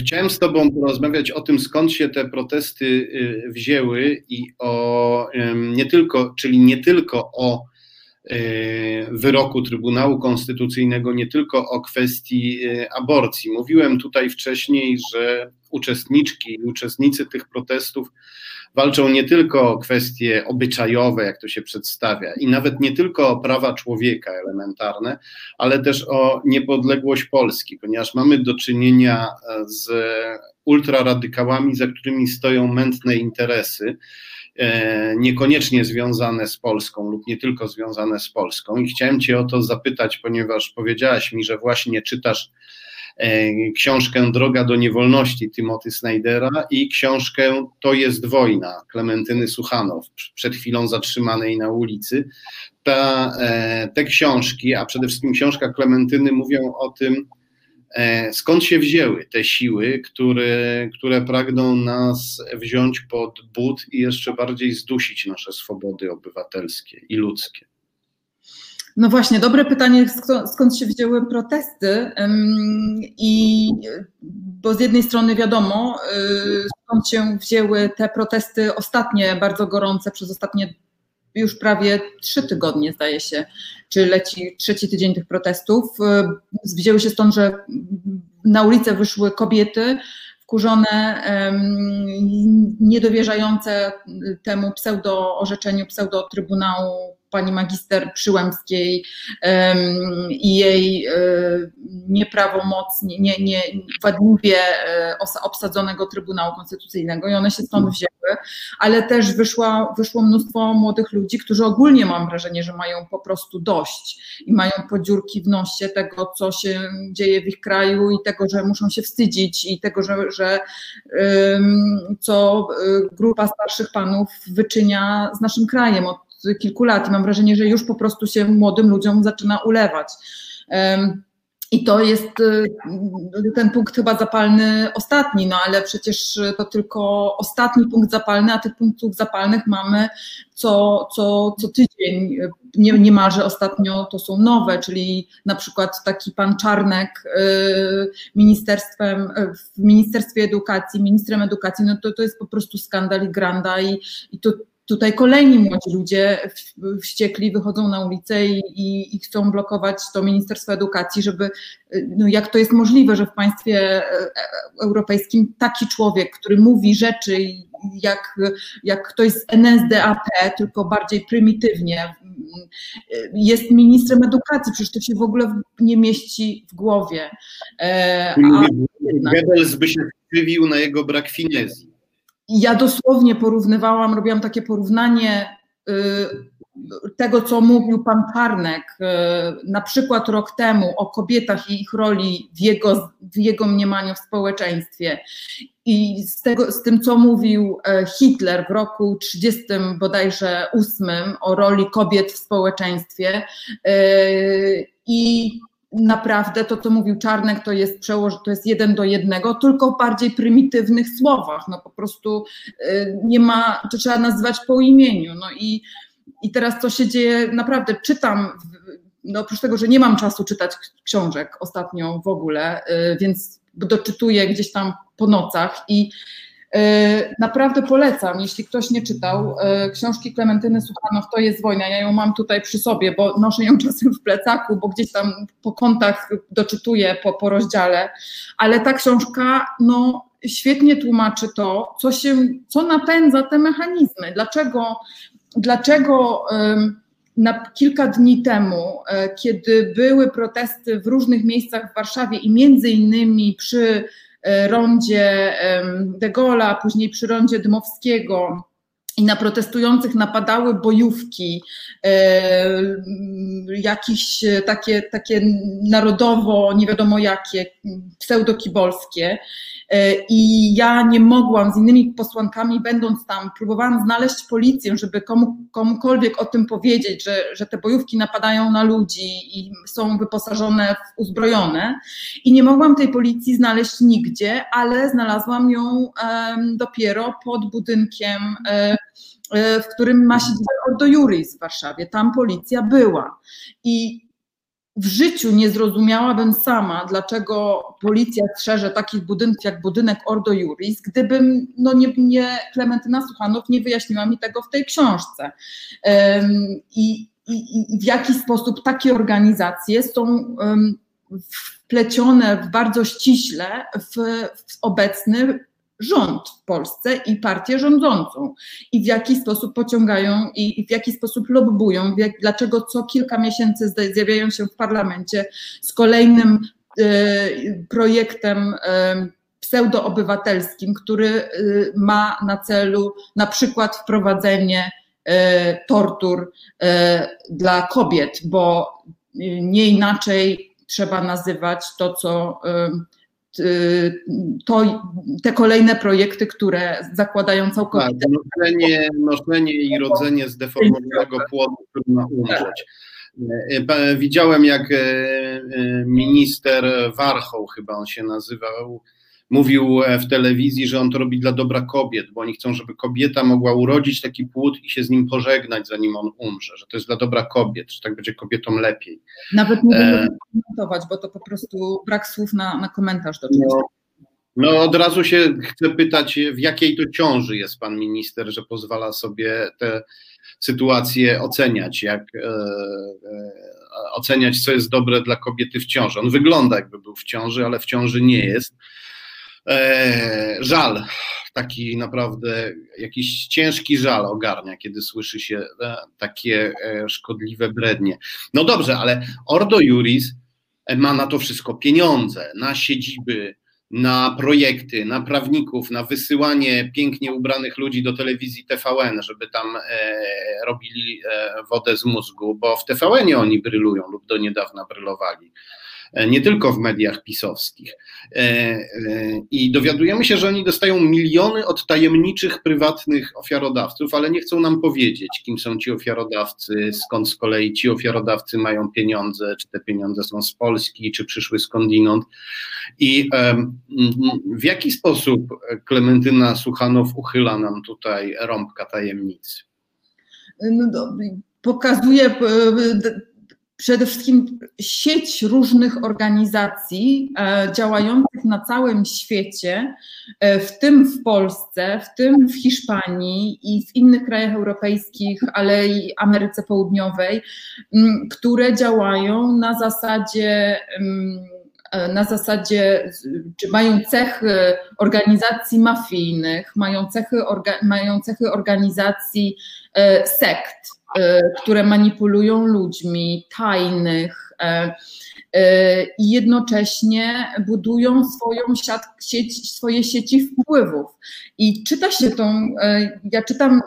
chciałem z Tobą porozmawiać o tym, skąd się te protesty wzięły i o nie tylko, czyli nie tylko o wyroku Trybunału Konstytucyjnego, nie tylko o kwestii aborcji. Mówiłem tutaj wcześniej, że uczestniczki i uczestnicy tych protestów walczą nie tylko o kwestie obyczajowe, jak to się przedstawia, i nawet nie tylko o prawa człowieka elementarne, ale też o niepodległość Polski, ponieważ mamy do czynienia z ultraradykałami, za którymi stoją mętne interesy, e, niekoniecznie związane z Polską lub nie tylko związane z Polską. I chciałem Cię o to zapytać, ponieważ powiedziałaś mi, że właśnie czytasz E, książkę Droga do niewolności Timothy Snydera i książkę To jest wojna Klementyny Suchanow, przed chwilą zatrzymanej na ulicy. Ta, e, te książki, a przede wszystkim książka Klementyny mówią o tym, e, skąd się wzięły te siły, które, które pragną nas wziąć pod but i jeszcze bardziej zdusić nasze swobody obywatelskie i ludzkie. No właśnie, dobre pytanie, skąd się wzięły protesty i bo z jednej strony wiadomo, y, skąd się wzięły te protesty ostatnie, bardzo gorące przez ostatnie już prawie trzy tygodnie zdaje się, czy leci trzeci tydzień tych protestów. Y, wzięły się stąd, że na ulicę wyszły kobiety wkurzone, niedowierzające temu pseudo-orzeczeniu, pseudo-trybunału pani magister Przyłębskiej i jej e, nieprawomocnie, nie, nie, wadliwie e, obsadzonego Trybunału Konstytucyjnego i one się stąd wzięły, ale też wyszła, wyszło mnóstwo młodych ludzi, którzy ogólnie mam wrażenie, że mają po prostu dość i mają podziurki w nosie tego, co się dzieje w ich kraju i tego, że muszą się wstydzić i tego, że, że co y, grupa starszych panów wyczynia z naszym krajem. Od kilku lat i mam wrażenie, że już po prostu się młodym ludziom zaczyna ulewać. I to jest y, ten punkt chyba zapalny ostatni, no ale przecież to tylko ostatni punkt zapalny, a tych punktów zapalnych mamy co, co, co tydzień. Nie, niemalże ostatnio to są nowe, czyli na przykład taki pan Czarnek y, ministerstwem, w Ministerstwie Edukacji, ministrem edukacji, no to, to jest po prostu skandal i granda i, i to tutaj kolejni młodzi ludzie wściekli wychodzą na ulicę i, i, i, chcą blokować to Ministerstwo Edukacji, żeby, no jak to jest możliwe, że w państwie e, europejskim taki człowiek, który mówi rzeczy jak, jak ktoś z NSDAP, tylko bardziej prymitywnie, jest ministrem edukacji, przecież to się w ogóle nie mieści w głowie. E, a Goebbels by się skrzywił na jego brak finezji. Ja dosłownie porównywałam, robiłam takie porównanie y, tego, co mówił pan Czarnek y, na przykład rok temu o kobietach i ich roli w jego, w jego mniemaniu w społeczeństwie. I z, tego, z tym, co mówił e, Hitler w roku 30 bodajże 8 o roli kobiet w społeczeństwie y, i naprawdę to, co mówił Czarnek, to jest przełoż, to jest jeden do jednego, tylko w bardziej prymitywnych słowach. No po prostu y, nie ma, to trzeba nazywać po imieniu. No i, i teraz co się dzieje, naprawdę czytam, no oprócz tego, że nie mam czasu czytać książek ostatnio w ogóle, y, więc doczytuję gdzieś tam po nocach i naprawdę polecam, jeśli ktoś nie czytał e, książki Klementyny Suchanow, to jest wojna. Ja ją mam tutaj przy sobie, bo noszę ją czasem w plecaku, bo gdzieś tam po kątach doczytuję po, po rozdziale, ale ta książka no, świetnie tłumaczy to, co, się, co napędza te mechanizmy. Dlaczego, dlaczego na kilka dni temu, e, kiedy były protesty w różnych miejscach w Warszawie i między innymi przy E, rondzie De Gaulle'a, później przy rondzie Dmowskiego i na protestujących napadały bojówki, e, jakieś takie, takie narodowo, nie wiadomo jakie, pseudokibolskie. E, I ja nie mogłam z innymi posłankami, będąc tam, próbowałam znaleźć policję, żeby komu, komukolwiek o tym powiedzieć, że, że te bojówki napadają na ludzi i są wyposażone w uzbrojone. I nie mogłam tej policji znaleźć nigdzie, ale znalazłam ją dopiero pod budynkiem. Um, w którym ma się Ordo Juris w Warszawie. Tam policja była. I w życiu nie zrozumiałabym sama, dlaczego policja strzeże takich budynków jak budynek Ordo Juris, gdybym no nie, nie Klementyna Suchanow nie wyjaśniła mi tego w tej książce. I, i, i w jaki sposób takie organizacje są um, wplecione bardzo ściśle w, w obecny rząd w Polsce i partię rządzącą. I w jaki sposób pociągają i w jaki sposób lobbują, jak, dlaczego co kilka miesięcy zjawiają się w parlamencie z kolejnym y, projektem y, pseudoobywatelskim, który y, ma na celu na przykład wprowadzenie tortur dla kobiet, bo nie inaczej trzeba nazywać to, co to, te kolejne projekty, które zakładają całkowicie. Tak, noszenie, noszenie i rodzenie zdeformowanego płodu trudno umrzeć. E, widziałem, jak e, e, minister Warchoł, chyba on się nazywał, mówił e, w telewizji, że on to robi dla dobra kobiet, bo oni chcą, żeby kobieta mogła urodzić taki płód i się z nim pożegnać, zanim on umrze, że to jest dla dobra kobiet, że tak będzie kobietom lepiej. Nawet nie będę e... komentować, bo to po prostu brak słów na, na komentarz do czegoś. No. No, od razu się chcę pytać, w jakiej to ciąży jest pan minister, że pozwala sobie te sytuacje oceniać, jak e, e, oceniać, co jest dobre dla kobiety w ciąży. On wygląda, jakby był w ciąży, ale w ciąży nie jest. E, żal, taki naprawdę jakiś ciężki żal ogarnia, kiedy słyszy się e, takie e, szkodliwe brednie. No dobrze, ale Ordo Juris ma na to wszystko pieniądze, na siedziby, na projekty, na prawników, na wysyłanie pięknie ubranych ludzi do telewizji TVN, żeby tam e, robili e, wodę z mózgu, bo w TVN oni brylują lub do niedawna brylowali. E, nie tylko w mediach pisowskich. E, e, I dowiadujemy się, że oni dostają miliony od tajemniczych, prywatnych ofiarodawców, ale nie chcą nam powiedzieć, kim są ci ofiarodawcy, skąd z kolei ci ofiarodawcy mają pieniądze, czy te pieniądze są z Polski, czy przyszły skądinąd. I w jaki sposób Klementyna Suchanow uchyla nam tutaj rąbka tajemnicy? No, pokazuje przede wszystkim sieć różnych organizacji e, działających na całym świecie, e, w tym w Polsce, w tym w Hiszpanii i w innych krajach europejskich, ale i Ameryce Południowej, które działają na zasadzie e, na zasadzie, czy mają cechy organizacji mafijnych, mają cechy, orga, mają cechy organizacji sekt które manipulują ludźmi, tajnych e, e, i jednocześnie budują swoją sieć, swoje sieci wpływów. I czyta się tą, ja czytam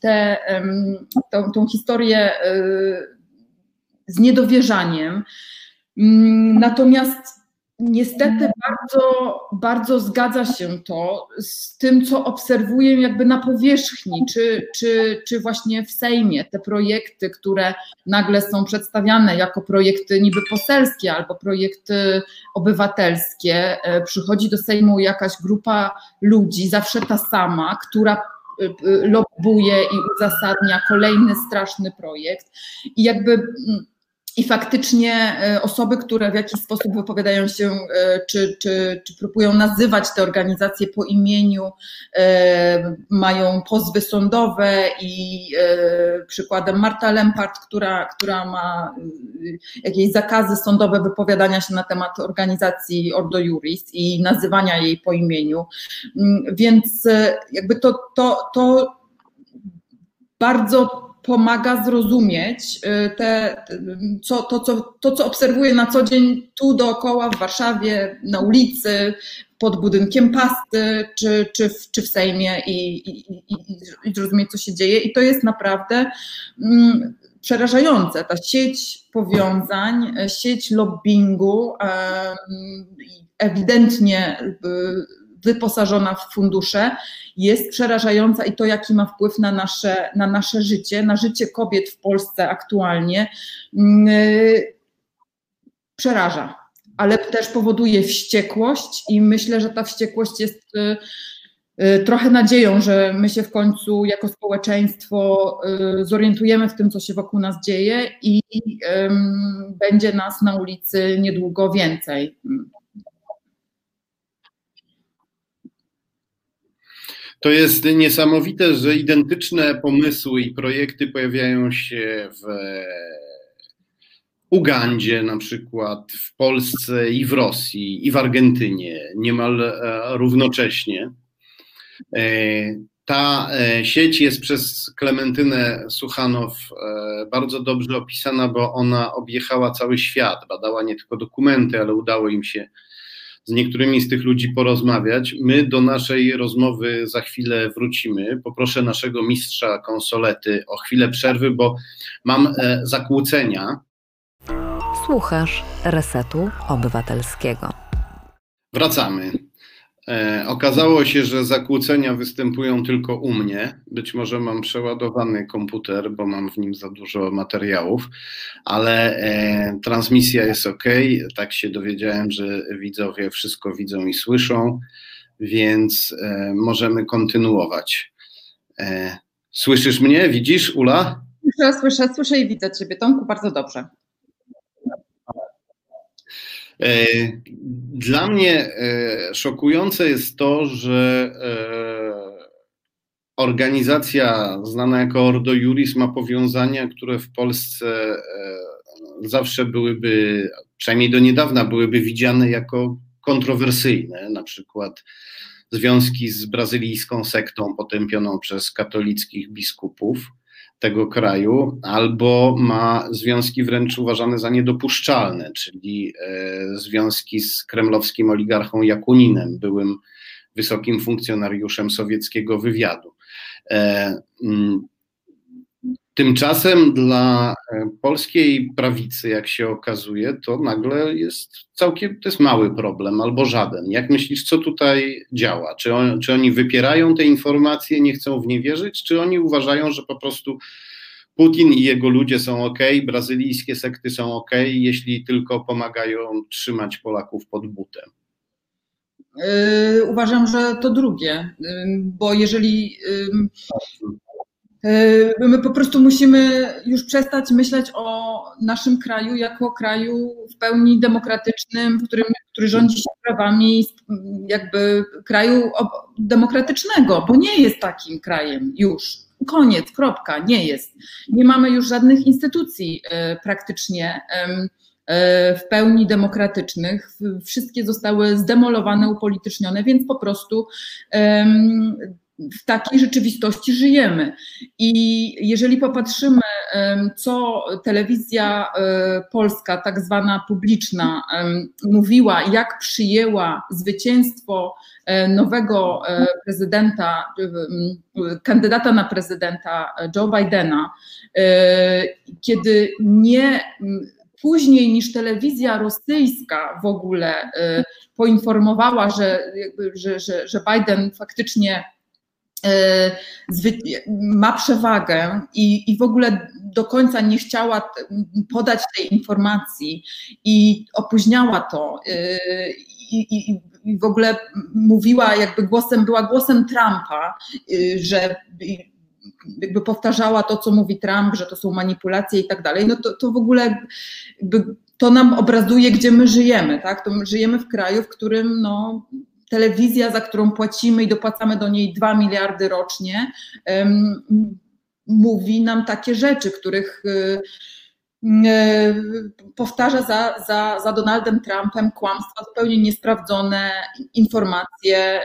tę tą, tą historię z niedowierzaniem, mm, natomiast Niestety bardzo, bardzo zgadza się to z tym, co obserwuję jakby na powierzchni, czy, czy, czy właśnie w Sejmie te projekty, które nagle są przedstawiane jako projekty niby poselskie albo projekty obywatelskie. E, przychodzi do Sejmu jakaś grupa ludzi, zawsze ta sama, która e, e, lobbuje i uzasadnia kolejny straszny projekt. I jakby mm, i faktycznie e, osoby, które w jakiś sposób wypowiadają się, e, czy, czy, czy próbują nazywać te organizacje po imieniu, e, mają pozwy sądowe i przykładem Marta Lempart, która, która ma jakieś zakazy sądowe wypowiadania się na temat organizacji Ordo Juris i nazywania jej po imieniu. Mm, więc jakby to, to, to bardzo pomaga zrozumieć y, te, co, to, co, to, co obserwuję na co dzień tu dookoła w Warszawie, na ulicy, pod budynkiem pasty, czy, czy, w, czy w Sejmie i, i, i, i zrozumieć, co się dzieje. I to jest naprawdę mm, przerażające. Ta sieć powiązań, sieć lobbingu, ewidentnie y, wyposażona w fundusze, jest przerażająca i to, jaki ma wpływ na nasze, na nasze życie, na życie kobiet w Polsce aktualnie, yy, przeraża. Ale też powoduje wściekłość, i myślę, że ta wściekłość jest yy, yy, trochę nadzieją, że my się w końcu jako społeczeństwo zorientujemy w tym, co się wokół nas dzieje i będzie nas na ulicy niedługo więcej. To jest niesamowite, że identyczne pomysły i projekty pojawiają się w Ugandzie na przykład, w Polsce i w Rosji i w Argentynie niemal e, równocześnie. E, ta e, sieć jest przez Klementynę Suchanow bardzo dobrze opisana, bo ona objechała cały świat, badała nie tylko dokumenty, ale udało im się z niektórymi z tych ludzi porozmawiać. My do naszej rozmowy za chwilę wrócimy. Poproszę naszego mistrza konsolety o chwilę przerwy, bo mam e, zakłócenia. Słuchasz Resetu Obywatelskiego. Wracamy. E, okazało się, że zakłócenia występują tylko u mnie. Być może mam przeładowany komputer, bo mam w nim za dużo materiałów, ale e, transmisja jest ok. Tak się dowiedziałem, że widzowie wszystko widzą i słyszą, więc e, możemy kontynuować. Słyszysz mnie? Widzisz, Ula? Słyszę, słyszę, słyszę i widzę Ciebie, Tomku, bardzo dobrze. E, dla mnie e, szokujące jest to, że e, organizacja znana jako Ordo Juris ma powiązania, które w Polsce zawsze byłyby, przynajmniej do niedawna, byłyby widziane jako kontrowersyjne, na przykład związki z brazylijską sektą potępioną przez katolickich biskupów tego kraju, albo ma związki wręcz uważane za niedopuszczalne, czyli e, związki z kremlowskim oligarchą Jakuninem, byłym wysokim funkcjonariuszem sowieckiego wywiadu. Tymczasem dla e, polskiej prawicy, jak się okazuje, to nagle jest całkiem, to jest mały problem albo żaden. Jak myślisz, co tutaj działa? Czy, on, czy oni wypierają te informacje, nie chcą w nie wierzyć, czy oni uważają, że po prostu Putin i jego ludzie są ok, brazylijskie sekty są ok, jeśli tylko pomagają trzymać Polaków pod butem? Yy, uważam, że to drugie, yy, bo jeżeli My po prostu musimy już przestać myśleć o naszym kraju jako kraju w pełni demokratycznym, w którym, który rządzi się prawami, jakby kraju demokratycznego, bo nie jest takim krajem już. Koniec, kropka, nie jest. Nie mamy już żadnych instytucji e, praktycznie e, w pełni demokratycznych. Wszystkie zostały zdemolowane, upolitycznione, więc po prostu w takiej rzeczywistości żyjemy. I jeżeli popatrzymy, co telewizja e, polska, tak zwana publiczna, mówiła, jak przyjęła zwycięstwo e, nowego e, prezydenta, kandydata na prezydenta Joe Bidena, kiedy nie później niż telewizja rosyjska w ogóle poinformowała, że, że, że, że Biden faktycznie ma przewagę i, i w ogóle do końca nie chciała podać tej informacji i opóźniała to e, i, i, i w ogóle mówiła jakby głosem, była głosem Trumpa, e, że jakby powtarzała to, co mówi Trump, że to są manipulacje i tak dalej, no to, to w ogóle to nam obrazuje, gdzie my żyjemy, tak? To my żyjemy w kraju, w którym no, telewizja, za którą płacimy i dopłacamy do niej 2 miliardy rocznie, mówi nam takie rzeczy, których y, y, powtarza za, za, za Donaldem Trumpem kłamstwa, zupełnie niesprawdzone informacje,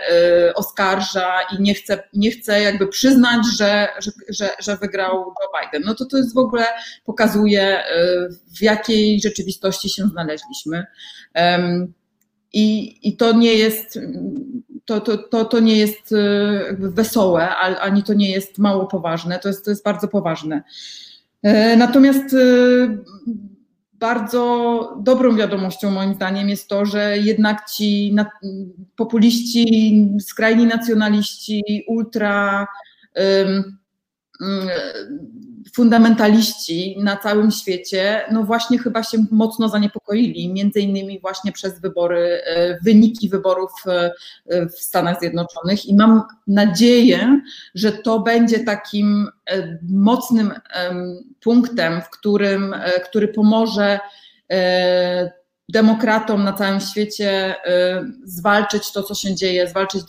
y, oskarża i nie chce, nie chce jakby przyznać, że, że, że, że wygrał Joe Biden. No to to jest w ogóle pokazuje, w jakiej rzeczywistości się znaleźliśmy. I, i to nie jest, to, to, to, to nie jest e, wesołe, ani to nie jest mało poważne, to jest, to jest bardzo poważne. E, natomiast e, bardzo dobrą wiadomością moim zdaniem jest to, że jednak ci populiści, skrajni nacjonaliści, ultra fundamentaliści na całym świecie, no właśnie chyba się mocno zaniepokoili, między innymi właśnie przez wybory, e, wyniki wyborów e, w Stanach Zjednoczonych. I mam nadzieję, że to będzie takim e, mocnym punktem, w którym, który pomoże demokratom na całym świecie y, zwalczyć to, co się dzieje, zwalczyć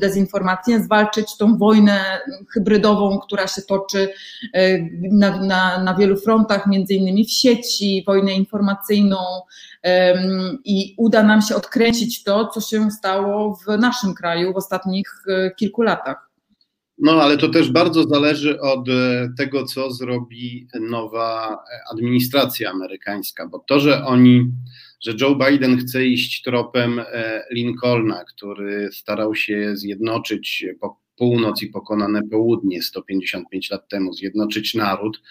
dezinformację, zwalczyć tą wojnę hybrydową, która się toczy y, na, na, na wielu frontach, między innymi w sieci, wojnę informacyjną i uda nam się odkręcić to, co się stało w naszym kraju w ostatnich y, kilku latach. No, ale to też bardzo zależy od tego, co zrobi nowa administracja amerykańska, bo to, że oni że Joe Biden chce iść tropem e, Lincolna, który starał się zjednoczyć północ i pokonane południe 155 lat temu, zjednoczyć naród,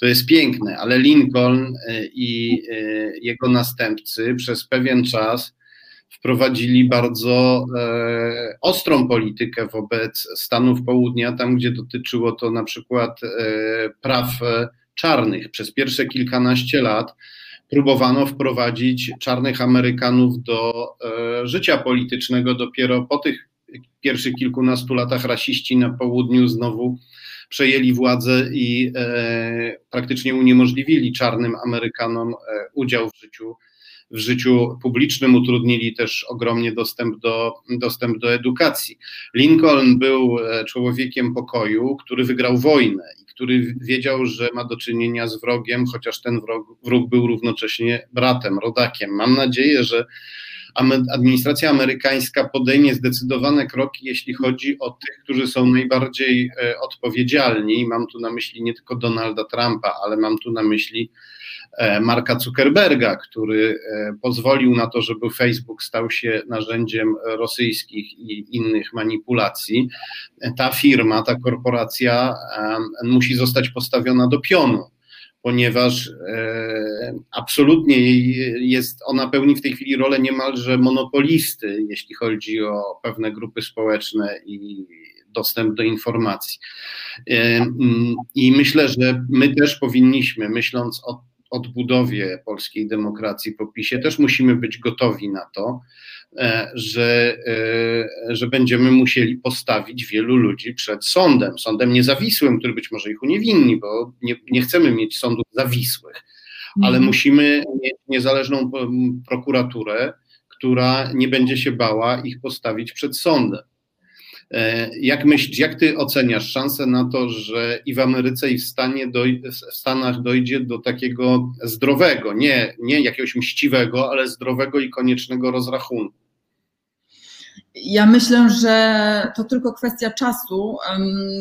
to jest piękne, ale Lincoln e, i e, jego następcy przez pewien czas wprowadzili bardzo ostrą politykę wobec Stanów Południa, tam gdzie dotyczyło to na przykład praw czarnych. Przez pierwsze kilkanaście lat próbowano wprowadzić czarnych Amerykanów do e, życia politycznego. Dopiero po tych pierwszych kilkunastu latach rasiści na południu znowu przejęli władzę i e, praktycznie uniemożliwili czarnym Amerykanom e, udział w życiu, w życiu publicznym, utrudnili też ogromnie dostęp do, dostęp do edukacji. Lincoln był człowiekiem pokoju, który wygrał wojnę który wiedział, że ma do czynienia z wrogiem, chociaż ten wróg, wróg był równocześnie bratem, rodakiem. Mam nadzieję, że administracja amerykańska podejmie zdecydowane kroki, jeśli chodzi o tych, którzy są najbardziej e, odpowiedzialni. Mam tu na myśli nie tylko Donalda Trumpa, ale mam tu na myśli Marka Zuckerberga, który e, pozwolił na to, żeby Facebook stał się narzędziem rosyjskich i innych manipulacji. Ta firma, ta korporacja musi zostać postawiona do pionu ponieważ e, absolutnie jest, ona pełni w tej chwili rolę niemalże monopolisty, jeśli chodzi o pewne grupy społeczne i dostęp do informacji. E, I myślę, że my też powinniśmy, myśląc o odbudowie polskiej demokracji po PiSie, też musimy być gotowi na to, E, że, e, że będziemy musieli postawić wielu ludzi przed sądem, sądem niezawisłym, który być może ich uniewinni, bo nie, nie chcemy mieć sądów zawisłych, ale mhm. musimy mieć niezależną prokuraturę, która nie będzie się bała ich postawić przed sądem. E, jak myślisz, jak ty oceniasz szansę na to, że i w Ameryce, i w, stanie doj, w Stanach dojdzie do takiego zdrowego, nie, nie jakiegoś mściwego, ale zdrowego i koniecznego rozrachunku? Ja myślę, że to tylko kwestia czasu.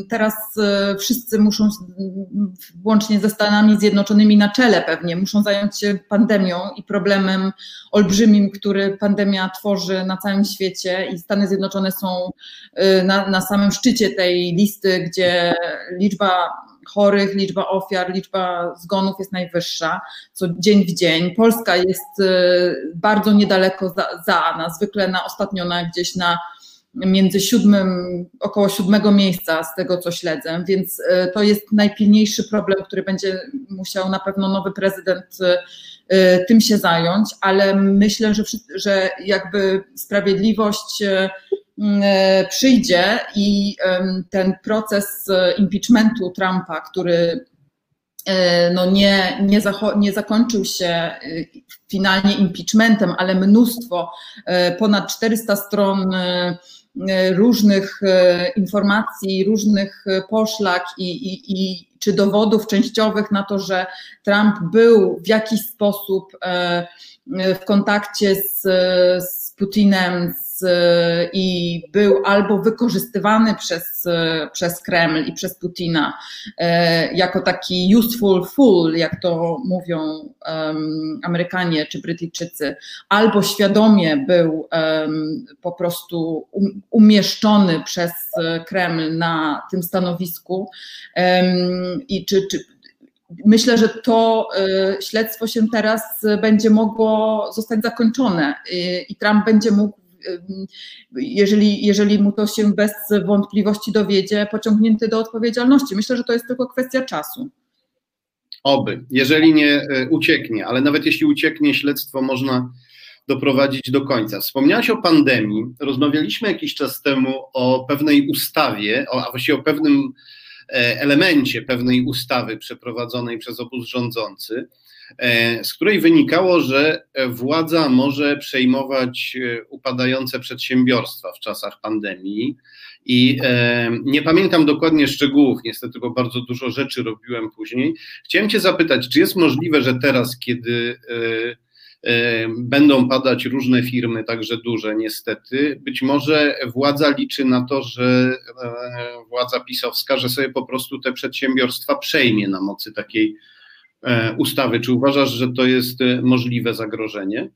Teraz e, wszyscy muszą, włącznie ze Stanami Zjednoczonymi na czele pewnie, muszą zająć się pandemią i problemem olbrzymim, który pandemia tworzy na całym świecie i Stany Zjednoczone są e, na, na samym szczycie tej listy, gdzie liczba chorych, liczba ofiar, liczba zgonów jest najwyższa, co dzień w dzień. Polska jest y, bardzo niedaleko za, za nas, zwykle na ostatnio na gdzieś na między siódmym, około siódmego miejsca z tego, co śledzę, więc y, to jest najpilniejszy problem, który będzie musiał na pewno nowy prezydent y, tym się zająć, ale myślę, że, że jakby sprawiedliwość przyjdzie i ten proces e, impeachmentu Trumpa, który e, no nie, nie, nie zakończył się finalnie impeachmentem, ale mnóstwo, ponad 400 stron różnych informacji, różnych poszlak i, i, i czy dowodów częściowych na to, że Trump był w jakiś sposób w kontakcie z, z Putinem, i był albo wykorzystywany przez, przez Kreml i przez Putina e, jako taki useful fool, jak to mówią um, Amerykanie czy Brytyjczycy, albo świadomie był um, po prostu um, umieszczony przez Kreml na tym stanowisku. Um, i czy, czy Myślę, że to e, śledztwo się teraz będzie mogło zostać zakończone i Trump będzie mógł jeżeli, jeżeli mu to się bez wątpliwości dowiedzie, pociągnięty do odpowiedzialności. Myślę, że to jest tylko kwestia czasu. Oby, jeżeli nie ucieknie, ale nawet jeśli ucieknie, śledztwo można doprowadzić do końca. Wspomniałaś o pandemii. Rozmawialiśmy jakiś czas temu o pewnej ustawie, a właściwie o pewnym elemencie pewnej ustawy przeprowadzonej przez obóz rządzący. E, z której wynikało, że władza może przejmować e, upadające przedsiębiorstwa w czasach pandemii. I e, nie pamiętam dokładnie szczegółów, niestety, bo bardzo dużo rzeczy robiłem później. Chciałem Cię zapytać, czy jest możliwe, że teraz, kiedy będą padać różne firmy, także duże niestety. Być może władza liczy na to, że władza pisowska, że sobie po prostu te przedsiębiorstwa przejmie na mocy takiej E, ustawy. Czy uważasz, że to jest e, możliwe zagrożenie?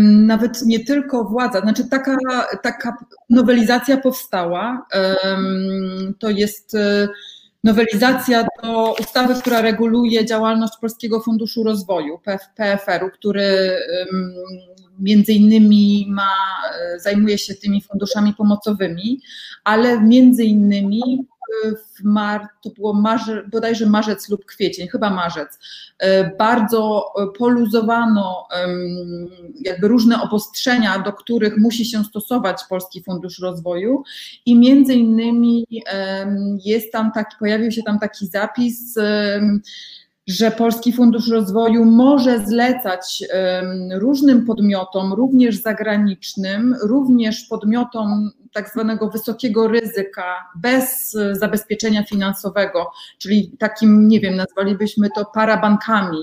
Nawet nie tylko władza, znaczy taka, taka nowelizacja powstała. To jest e, nowelizacja do ustawy, która reguluje działalność Polskiego Funduszu Rozwoju, PFR-u, który między innymi ma, zajmuje się tymi funduszami pomocowymi, ale między innymi w mar, to było marze, bodajże marzec lub kwiecień, chyba marzec, e, bardzo poluzowano jakby różne obostrzenia, do których musi się stosować Polski Fundusz Rozwoju i między innymi jest tam taki, pojawił się tam taki zapis, że Polski Fundusz Rozwoju może zlecać różnym podmiotom, również zagranicznym, również podmiotom tak zwanego wysokiego ryzyka bez zabezpieczenia finansowego, czyli takim, nie wiem, nazwalibyśmy to parabankami,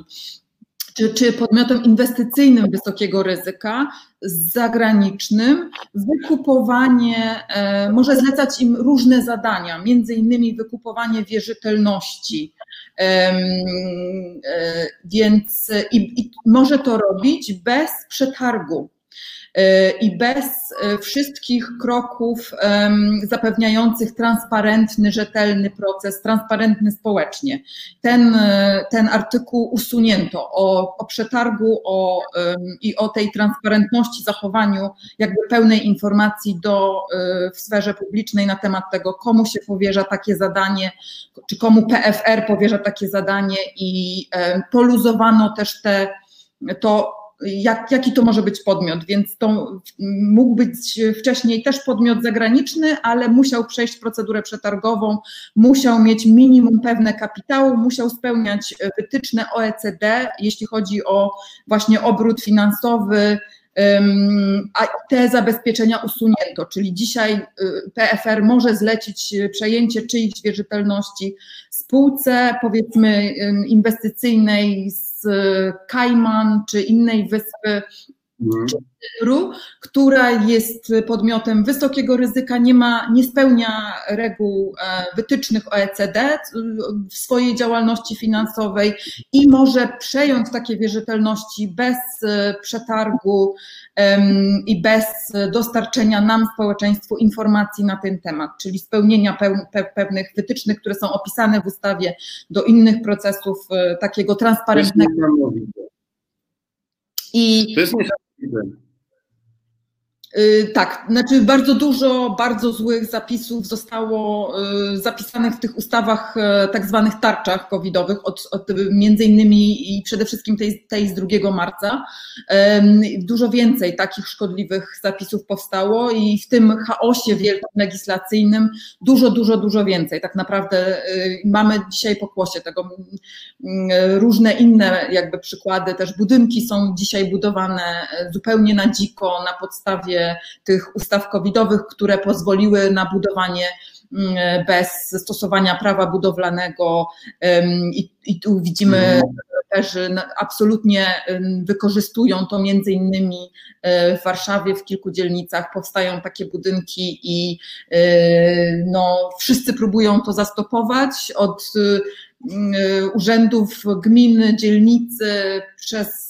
czy, czy podmiotem inwestycyjnym wysokiego ryzyka, zagranicznym, wykupowanie, e, może zlecać im różne zadania, między innymi wykupowanie wierzytelności, e, więc i, i może to robić bez przetargu i bez e, wszystkich kroków zapewniających transparentny, rzetelny proces, transparentny społecznie. Ten, e, ten artykuł usunięto o, o przetargu o, i o tej transparentności, zachowaniu jakby pełnej informacji do, w sferze publicznej na temat tego, komu się powierza takie zadanie, czy komu PFR powierza takie zadanie i poluzowano też te to jak, jaki to może być podmiot, więc to mógł być wcześniej też podmiot zagraniczny, ale musiał przejść procedurę przetargową, musiał mieć minimum pewne kapitału, musiał spełniać wytyczne OECD, jeśli chodzi o właśnie obrót finansowy, a te zabezpieczenia usunięto, czyli dzisiaj y, PFR może zlecić przejęcie czyichś wierzytelności spółce, powiedzmy inwestycyjnej z Kajman czy innej wyspy Mhm. która jest podmiotem wysokiego ryzyka, nie ma, nie spełnia reguł e, wytycznych OECD w swojej działalności finansowej i może przejąć takie wierzytelności bez e, przetargu i bez dostarczenia nam, społeczeństwu, informacji na ten temat, czyli spełnienia pewnych wytycznych, które są opisane w ustawie do innych procesów e, takiego transparentnego. I to jest niesamowite. Good. Y, tak, znaczy bardzo dużo bardzo złych zapisów zostało y, zapisanych w tych ustawach, y, tak zwanych tarczach covidowych, od, od między innymi i przede wszystkim tej, tej z 2 marca. Dużo więcej takich szkodliwych zapisów powstało i w tym chaosie wielkim legislacyjnym dużo, dużo, dużo więcej. Tak naprawdę mamy dzisiaj pokłosie tego różne inne jakby przykłady, też budynki są dzisiaj budowane zupełnie na dziko, na podstawie tych ustaw covidowych, które pozwoliły na budowanie mm, bez stosowania prawa budowlanego i, i tu widzimy mhm. też absolutnie wykorzystują to między innymi e, w Warszawie w kilku dzielnicach powstają takie budynki i e, no, wszyscy próbują to zastopować od Y, urzędów gminy, dzielnicy, przez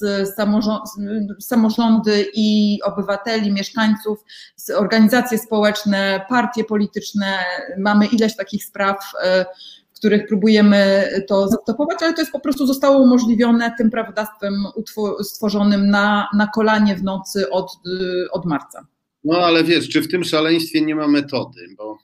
samorządy i obywateli, mieszkańców, organizacje społeczne, partie polityczne. Mamy ileś takich spraw, y, w których próbujemy to zastopować, ale to jest po prostu zostało umożliwione tym prawodawstwem stworzonym na, na kolanie w nocy od, y, od marca. No ale wiesz, czy w tym szaleństwie nie ma metody, bo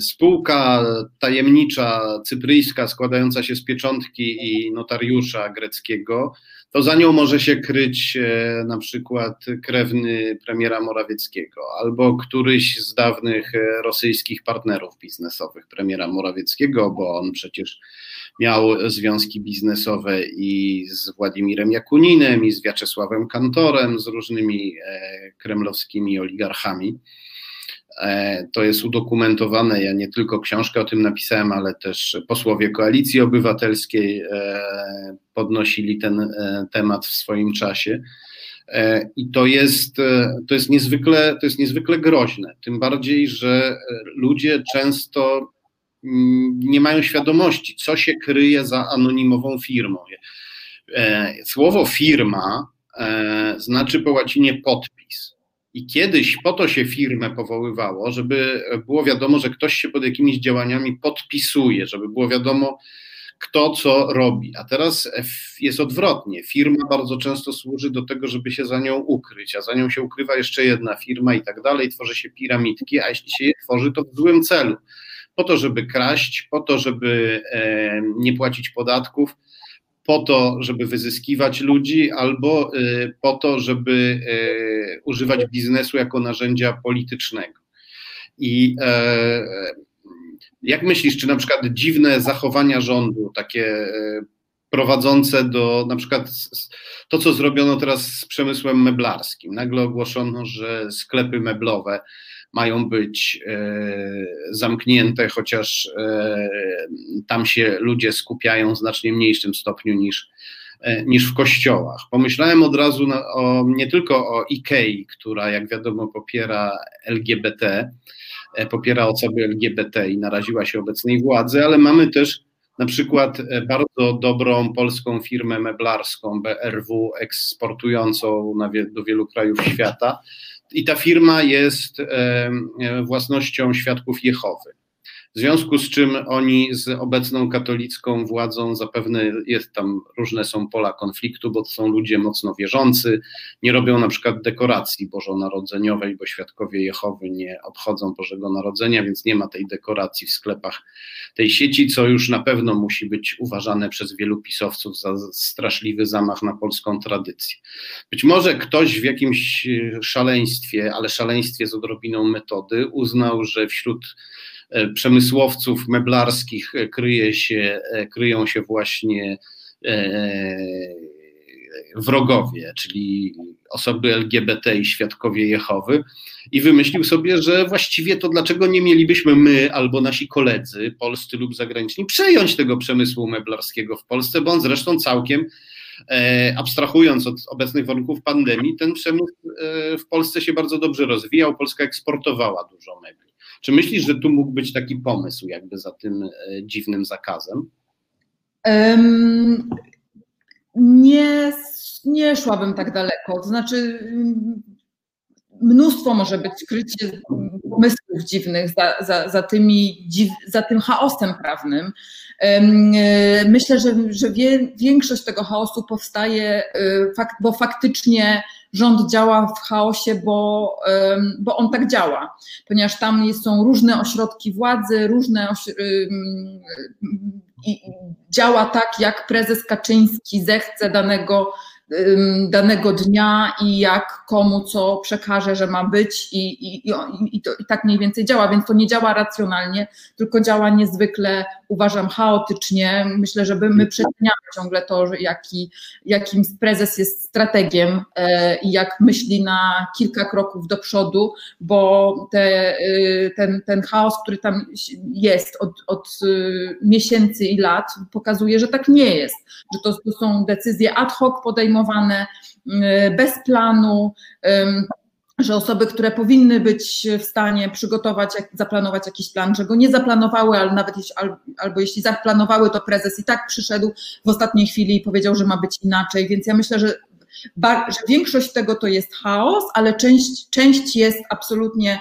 spółka tajemnicza cypryjska składająca się z pieczątki i notariusza greckiego, to za nią może się kryć e, na przykład krewny premiera Morawieckiego albo któryś z dawnych e, rosyjskich partnerów biznesowych premiera Morawieckiego, bo on przecież miał związki biznesowe i z Władimirem Jakuninem, i z Wiaczesławem Kantorem, z różnymi kremlowskimi oligarchami. E, to jest udokumentowane. Ja nie tylko książkę o tym napisałem, ale też posłowie Koalicji Obywatelskiej e, podnosili ten e, temat w swoim czasie. I to jest, to, jest niezwykle, to jest niezwykle groźne. Tym bardziej, że ludzie często mm, nie mają świadomości, co się kryje za anonimową firmą. Słowo firma znaczy po łacinie podpis. I kiedyś po to się firmę powoływało, żeby było wiadomo, że ktoś się pod jakimiś działaniami podpisuje, żeby było wiadomo, kto co robi. A teraz jest odwrotnie. Firma bardzo często służy do tego, żeby się za nią ukryć, a za nią się ukrywa jeszcze jedna firma i tak dalej. Tworzy się piramidki, a jeśli się je tworzy, to w złym celu. Po to, żeby kraść, po to, żeby e, nie płacić podatków po to, żeby wyzyskiwać ludzi, albo y, po to, żeby y, używać biznesu jako narzędzia politycznego. I e, jak myślisz, czy na przykład dziwne zachowania rządu, takie e, prowadzące do na przykład to, co zrobiono teraz z przemysłem meblarskim. Nagle ogłoszono, że sklepy meblowe mają być zamknięte, chociaż tam się ludzie skupiają w znacznie mniejszym stopniu niż, niż w kościołach. Pomyślałem od razu na, o, nie tylko o IKEA, która jak wiadomo popiera LGBT, popiera osoby LGBT i naraziła się obecnej władzy, ale mamy też na przykład e, bardzo dobrą polską firmę meblarską BRW eksportującą do wielu krajów świata. I ta firma jest własnością świadków Jehowy. W związku z czym oni z obecną katolicką władzą zapewne jest tam różne są pola konfliktu, bo to są ludzie mocno wierzący, nie robią na przykład dekoracji bożonarodzeniowej, bo świadkowie Jehowy nie obchodzą Bożego Narodzenia, więc nie ma tej dekoracji w sklepach tej sieci, co już na pewno musi być uważane przez wielu pisowców za straszliwy zamach na polską tradycję. Być może ktoś w jakimś szaleństwie, ale szaleństwie z odrobiną metody, uznał, że wśród E, przemysłowców meblarskich e, kryje się, e, kryją się właśnie wrogowie, czyli osoby LGBT i świadkowie Jehowy, i wymyślił sobie, że właściwie to dlaczego nie mielibyśmy my albo nasi koledzy, polscy lub zagraniczni, przejąć tego przemysłu meblarskiego w Polsce, bo on zresztą całkiem, abstrahując od obecnych warunków pandemii, ten przemysł w Polsce się bardzo dobrze rozwijał, Polska eksportowała dużo mebli. Czy myślisz, że tu mógł być taki pomysł jakby za tym e, dziwnym zakazem? Um, nie, nie szłabym tak daleko. To znaczy, mnóstwo może być krycie pomysłów dziwnych za, za, za, tymi, za tym chaosem prawnym. E, myślę, że, że wie, większość tego chaosu powstaje, e, bo faktycznie rząd działa w chaosie, bo, bo on tak działa, ponieważ tam są różne ośrodki władzy, różne i działa tak, jak prezes Kaczyński zechce danego danego dnia i jak komu co przekaże, że ma być i, i, i, to, i tak mniej więcej działa, więc to nie działa racjonalnie, tylko działa niezwykle, uważam, chaotycznie. Myślę, że my przeceniamy ciągle to, jaki, jakim prezes jest strategiem e, i jak myśli na kilka kroków do przodu, bo te, e, ten, ten chaos, który tam jest od, od e, miesięcy i lat, pokazuje, że tak nie jest, że to, to są decyzje ad hoc podejmowane, y, bez planu, że osoby, które powinny być w stanie przygotować, zaplanować jakiś plan, że go nie zaplanowały, ale nawet jeśli, albo jeśli zaplanowały, to prezes i tak przyszedł w ostatniej chwili i powiedział, że ma być inaczej. Więc ja myślę, że że większość tego to jest chaos, ale część, część jest absolutnie,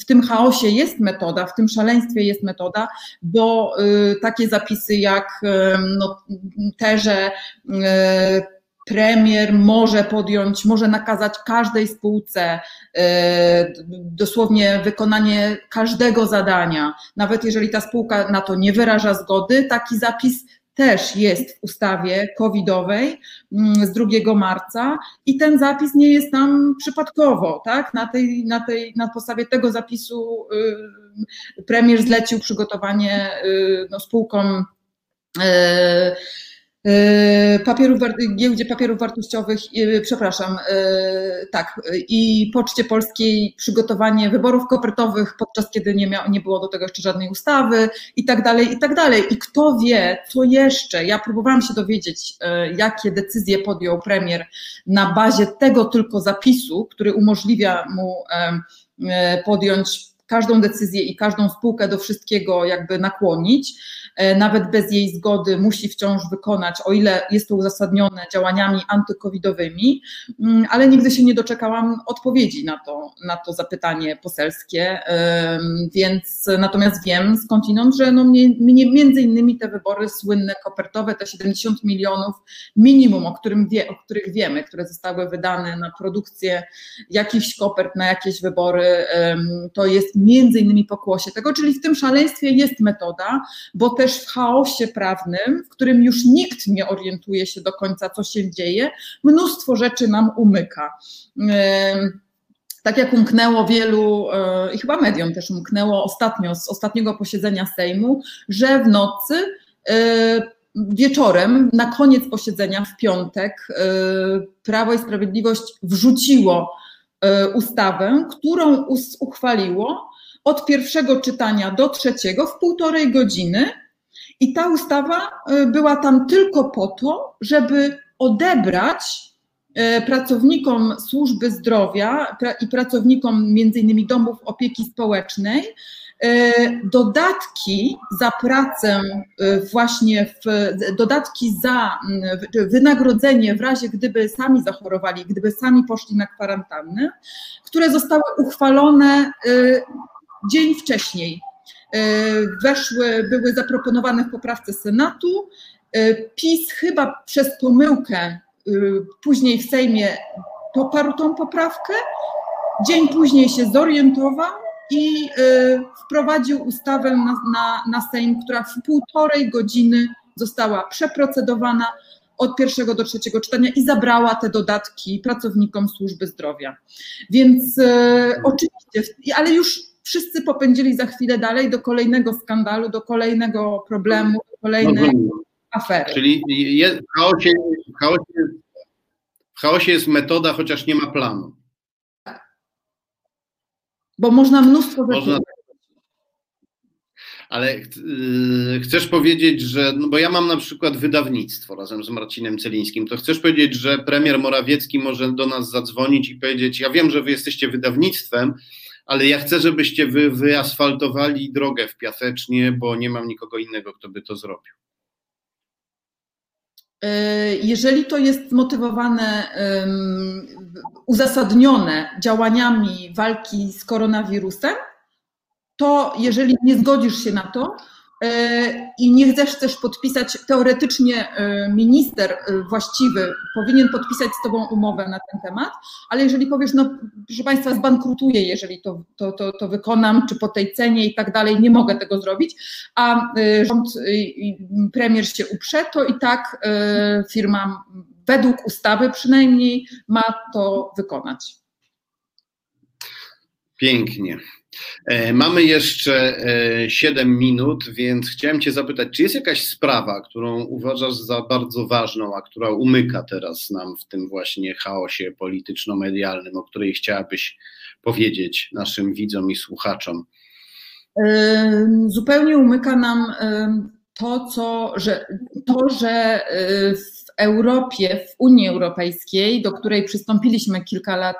w tym chaosie jest metoda, w tym szaleństwie jest metoda, bo y, takie zapisy jak y, no, te, że y, premier może podjąć, może nakazać każdej spółce e, dosłownie wykonanie każdego zadania, nawet jeżeli ta spółka na to nie wyraża zgody, taki zapis też jest w ustawie covidowej mm, z 2 marca i ten zapis nie jest tam przypadkowo, tak? Na, tej, na, tej, na podstawie tego zapisu y, premier zlecił przygotowanie y, no, spółkom y, papierów, giełdzie papierów wartościowych, przepraszam, e, tak, i Poczcie Polskiej przygotowanie wyborów kopertowych, podczas kiedy nie, miał, nie było do tego jeszcze żadnej ustawy i tak dalej, i tak dalej. I kto wie, co jeszcze, ja próbowałam się dowiedzieć, e, jakie decyzje podjął premier na bazie tego tylko zapisu, który umożliwia mu podjąć każdą decyzję i każdą spółkę do wszystkiego jakby nakłonić. E, nawet bez jej zgody musi wciąż wykonać, o ile jest to uzasadnione działaniami antykowidowymi, mm, ale nigdy się nie doczekałam odpowiedzi na to, na to zapytanie poselskie, więc natomiast wiem skądinąd, że no między innymi te wybory słynne, kopertowe, te 70 milionów minimum, o, którym wie, o których wiemy, które zostały wydane na produkcję jakichś kopert, na jakieś wybory, to jest między innymi pokłosie tego, czyli w tym szaleństwie jest metoda, bo też też w chaosie prawnym, w którym już nikt nie orientuje się do końca, co się dzieje, mnóstwo rzeczy nam umyka. Tak jak umknęło wielu, e, i chyba mediom też umknęło ostatnio, z ostatniego posiedzenia Sejmu, że w nocy e, wieczorem, na koniec posiedzenia w piątek, e, Prawo i Sprawiedliwość wrzuciło ustawę, którą uchwaliło od pierwszego czytania do trzeciego w półtorej godziny. I ta ustawa była tam tylko po to, żeby odebrać pracownikom służby zdrowia i pracownikom między innymi domów opieki społecznej E, dodatki za pracę, właśnie w, dodatki za wynagrodzenie w razie, gdyby sami zachorowali, gdyby sami poszli na kwarantannę, które zostały uchwalone dzień wcześniej. Weszły, były zaproponowane w poprawce Senatu. PiS chyba przez pomyłkę później w Sejmie poparł tą poprawkę. Dzień później się zorientował i y, wprowadził ustawę na, na, na Sejm, która w półtorej godziny została przeprocedowana od pierwszego do trzeciego czytania i zabrała te dodatki pracownikom służby zdrowia. Więc y, oczywiście, ale już wszyscy popędzili za chwilę dalej do kolejnego skandalu, do kolejnego problemu, do kolejnej no, afery. Czyli jest, w, chaosie, w, chaosie, w chaosie jest metoda, chociaż nie ma planu. Bo można mnóstwo można... Ale yy, chcesz powiedzieć, że, no bo ja mam na przykład wydawnictwo razem z Marcinem Celińskim, to chcesz powiedzieć, że premier Morawiecki może do nas zadzwonić i powiedzieć, ja wiem, że wy jesteście wydawnictwem, ale ja chcę, żebyście wy wyasfaltowali drogę w Piasecznie, bo nie mam nikogo innego, kto by to zrobił. E, jeżeli to jest zmotywowane, uzasadnione działaniami walki z koronawirusem, to jeżeli nie zgodzisz się na to, i nie chcesz też podpisać, teoretycznie e, minister e, właściwy powinien podpisać z Tobą umowę na ten temat, ale jeżeli powiesz, no proszę Państwa, zbankrutuję, jeżeli to, to, to, to wykonam, czy po tej cenie i tak dalej, nie mogę tego zrobić, a rząd, premier się uprze, to i tak firma według ustawy przynajmniej ma to wykonać. Pięknie. E, mamy jeszcze 7 e, minut, więc chciałem Cię zapytać, czy jest jakaś sprawa, którą uważasz za bardzo ważną, a która umyka teraz nam w tym właśnie chaosie polityczno-medialnym, o której chciałabyś powiedzieć naszym widzom i słuchaczom? E, zupełnie umyka nam to, co, że, to, że Europie, w Unii Europejskiej, do której przystąpiliśmy kilka lat,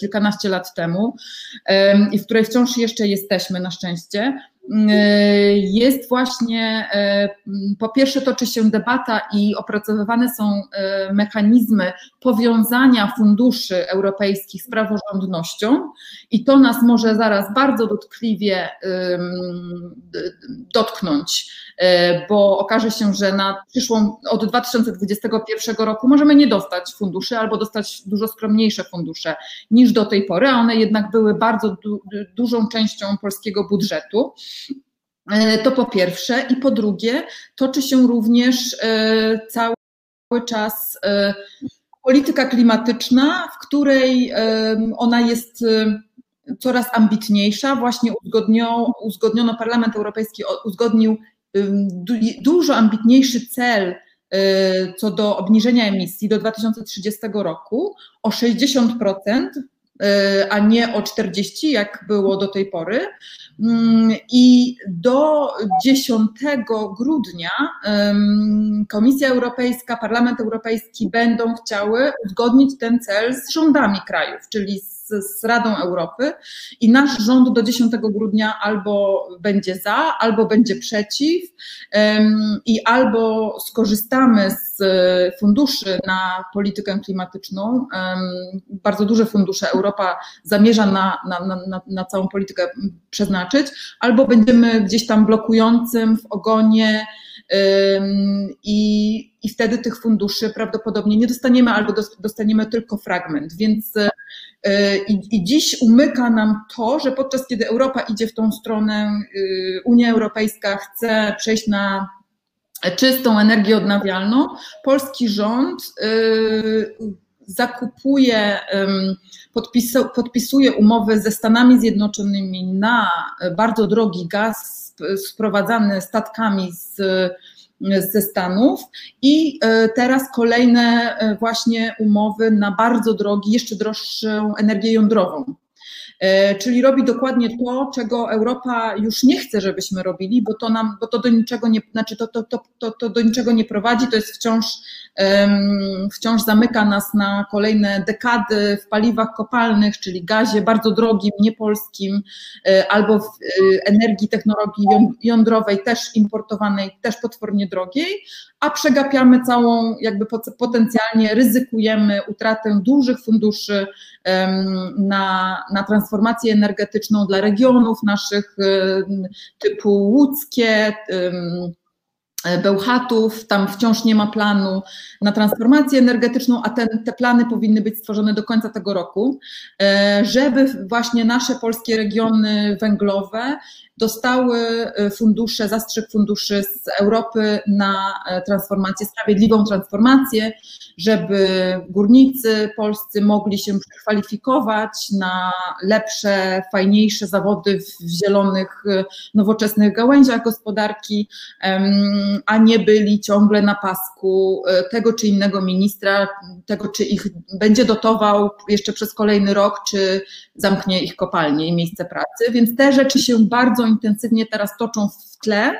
kilkanaście lat temu i w której wciąż jeszcze jesteśmy na szczęście, jest właśnie, po pierwsze toczy się debata i opracowywane są mechanizmy powiązania funduszy europejskich z praworządnością i to nas może zaraz bardzo dotkliwie dotknąć. E, bo okaże się, że na przyszłą, od 2021 roku możemy nie dostać funduszy albo dostać dużo skromniejsze fundusze niż do tej pory, a one jednak były bardzo du dużą częścią polskiego budżetu. E, to po pierwsze. I po drugie, toczy się również e, cały czas polityka klimatyczna, w której ona jest coraz ambitniejsza. Właśnie uzgodniono, uzgodniono Parlament Europejski uzgodnił dużo ambitniejszy cel y, co do obniżenia emisji do 2030 roku o 60%, y, a nie o 40, jak było do tej pory. I do 10 grudnia Komisja Europejska, Parlament Europejski będą chciały uzgodnić ten cel z rządami krajów, czyli z z, Radą Europy i nasz rząd do 10 grudnia albo będzie za, albo będzie przeciw i albo skorzystamy z funduszy na politykę klimatyczną. Bardzo duże fundusze Europa zamierza na, na, na, na całą politykę przeznaczyć, albo będziemy gdzieś tam blokującym w ogonie i, i wtedy tych funduszy prawdopodobnie nie dostaniemy albo dostaniemy tylko fragment. Więc e, i, i dziś umyka nam to, że podczas kiedy Europa idzie w tą stronę, y, Unia Europejska chce przejść na czystą energię odnawialną, polski rząd y, zakupuje, podpisuje umowy ze Stanami Zjednoczonymi na bardzo drogi gaz sprowadzany statkami z ze Stanów i teraz kolejne właśnie umowy na bardzo drogi, jeszcze droższą energię jądrową. E, czyli robi dokładnie to, czego Europa już nie chce, żebyśmy robili, bo to nam, bo to do niczego nie, znaczy to, to, to, to, to do niczego nie prowadzi, to jest wciąż, um, wciąż zamyka nas na kolejne dekady w paliwach kopalnych, czyli gazie bardzo drogim, niepolskim, e, albo w e, energii technologii jądrowej też importowanej, też potwornie drogiej, a przegapiamy całą, jakby potencjalnie ryzykujemy utratę dużych funduszy na, na transformację energetyczną dla regionów naszych typu łódzkie, Bełchatów, tam wciąż nie ma planu na transformację energetyczną, a ten, te plany powinny być stworzone do końca tego roku, e, żeby właśnie nasze polskie regiony węglowe dostały e, fundusze, zastrzyk funduszy z Europy na e, transformację, sprawiedliwą transformację, żeby górnicy polscy mogli się przekwalifikować na lepsze, fajniejsze zawody w zielonych, e, nowoczesnych gałęziach gospodarki, a nie byli ciągle na pasku tego czy innego ministra, tego czy ich będzie dotował jeszcze przez kolejny rok, czy zamknie ich kopalnie i miejsce pracy. Więc te rzeczy się bardzo intensywnie teraz toczą w tle,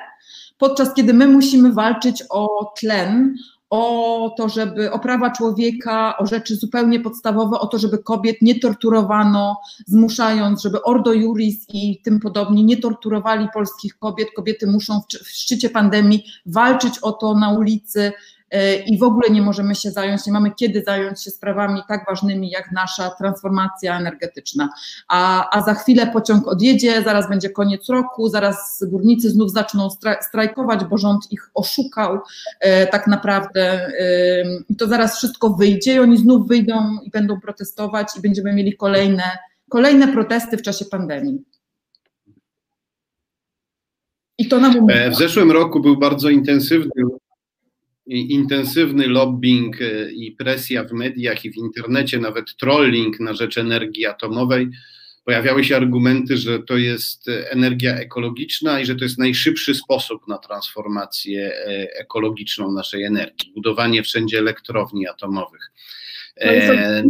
podczas kiedy my musimy walczyć o tlen, o to, żeby o prawa człowieka, o rzeczy zupełnie podstawowe, o to, żeby kobiet nie torturowano, zmuszając, żeby Ordo Juris i tym podobni nie torturowali polskich kobiet. Kobiety muszą w, w szczycie pandemii walczyć o to na ulicy, i w ogóle nie możemy się zająć, nie mamy kiedy zająć się sprawami tak ważnymi jak nasza transformacja energetyczna. A, a za chwilę pociąg odjedzie, zaraz będzie koniec roku, zaraz górnicy znów zaczną strajkować, bo rząd ich oszukał e, tak naprawdę. E, I to zaraz wszystko wyjdzie i oni znów wyjdą i będą protestować i będziemy mieli kolejne, kolejne protesty w czasie pandemii. I to nam W zeszłym roku był bardzo intensywny intensywny lobbying e, i presja w mediach i w internecie, nawet trolling na rzecz energii atomowej, pojawiały się argumenty, że to jest energia ekologiczna i że to jest najszybszy sposób na transformację e, ekologiczną naszej energii, budowanie wszędzie elektrowni atomowych. E,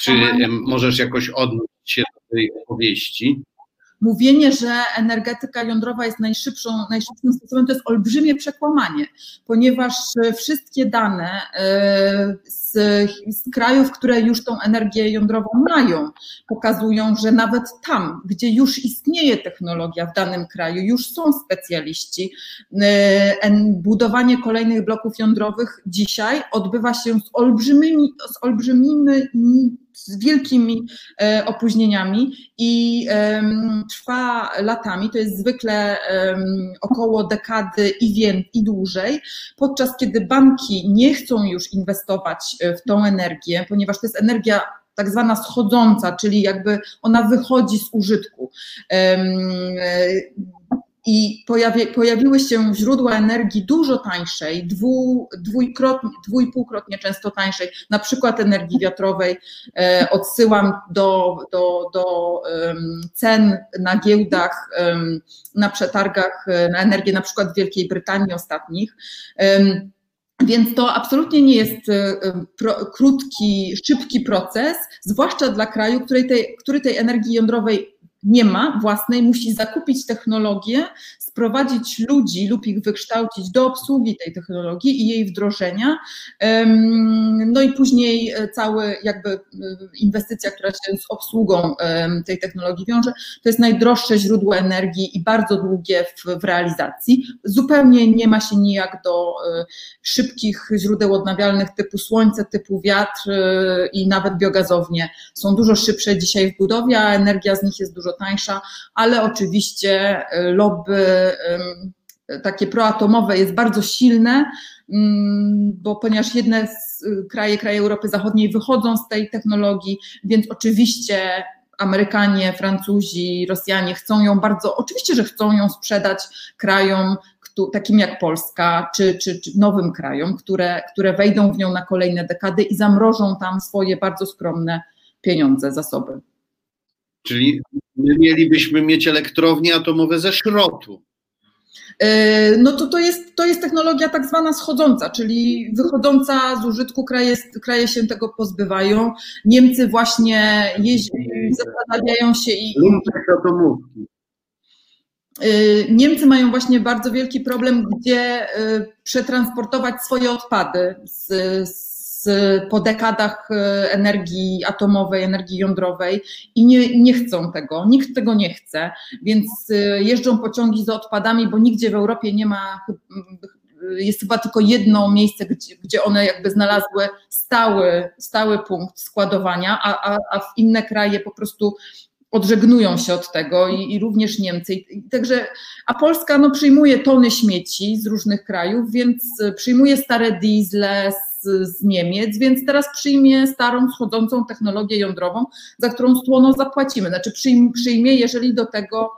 czy możesz jakoś odnieść się do tej opowieści? Mówienie, że energetyka jądrowa jest najszybszą, najszybszym sposobem, to jest olbrzymie przekłamanie, ponieważ wszystkie dane e, z, z krajów, które już tą energię jądrową mają, pokazują, że nawet tam, gdzie już istnieje technologia w danym kraju, już są specjaliści, e, budowanie kolejnych bloków jądrowych dzisiaj odbywa się z olbrzymimi, z olbrzymimi z wielkimi e, opóźnieniami i trwa latami, to jest zwykle około dekady i, wie, i dłużej, podczas kiedy banki nie chcą już inwestować e, w tą energię, ponieważ to jest energia tak zwana schodząca, czyli jakby ona wychodzi z użytku. I pojawi, pojawiły się źródła energii dużo tańszej, dwu, dwójkrotnie, dwójpółkrotnie często tańszej, na przykład energii wiatrowej. E, odsyłam do, do, do um, cen na giełdach, um, na przetargach e, na energię, na przykład w Wielkiej Brytanii ostatnich. Um, więc to absolutnie nie jest e, pro, krótki, szybki proces, zwłaszcza dla kraju, który tej, który tej energii jądrowej nie ma własnej, musi zakupić technologię, sprowadzić ludzi lub ich wykształcić do obsługi tej technologii i jej wdrożenia. No i później e, cały jakby e, inwestycja, która się z obsługą tej technologii wiąże, to jest najdroższe źródło energii i bardzo długie w, w realizacji. Zupełnie nie ma się nijak do e, szybkich źródeł odnawialnych typu słońce, typu wiatr i nawet biogazownie są dużo szybsze dzisiaj w budowie, a energia z nich jest dużo tańsza, ale oczywiście lobby takie proatomowe jest bardzo silne, bo ponieważ jedne kraje, kraje Europy Zachodniej wychodzą z tej technologii, więc oczywiście Amerykanie, Francuzi, Rosjanie chcą ją bardzo, oczywiście, że chcą ją sprzedać krajom takim jak Polska, czy, czy, czy nowym krajom, które, które wejdą w nią na kolejne dekady i zamrożą tam swoje bardzo skromne pieniądze, zasoby. Czyli my mielibyśmy mieć elektrownie atomowe ze szrotu. No to to jest, to jest technologia tak zwana schodząca, czyli wychodząca z użytku, kraje, kraje się tego pozbywają. Niemcy właśnie jeździ, zastanawiają się i. Niemcy mają właśnie bardzo wielki problem, gdzie przetransportować swoje odpady z, z, po dekadach energii atomowej, energii jądrowej i nie, nie chcą tego, nikt tego nie chce, więc jeżdżą pociągi z odpadami, bo nigdzie w Europie nie ma, jest chyba tylko jedno miejsce, gdzie, gdzie one jakby znalazły stały, stały punkt składowania, a, a, a w inne kraje po prostu odżegnują się od tego i, i również Niemcy. Także, a Polska no, przyjmuje tony śmieci z różnych krajów, więc przyjmuje stare diesle z, z Niemiec, więc teraz przyjmie starą, schodzącą technologię jądrową, za którą słono zapłacimy. Znaczy przyjmie, przyjmie jeżeli do tego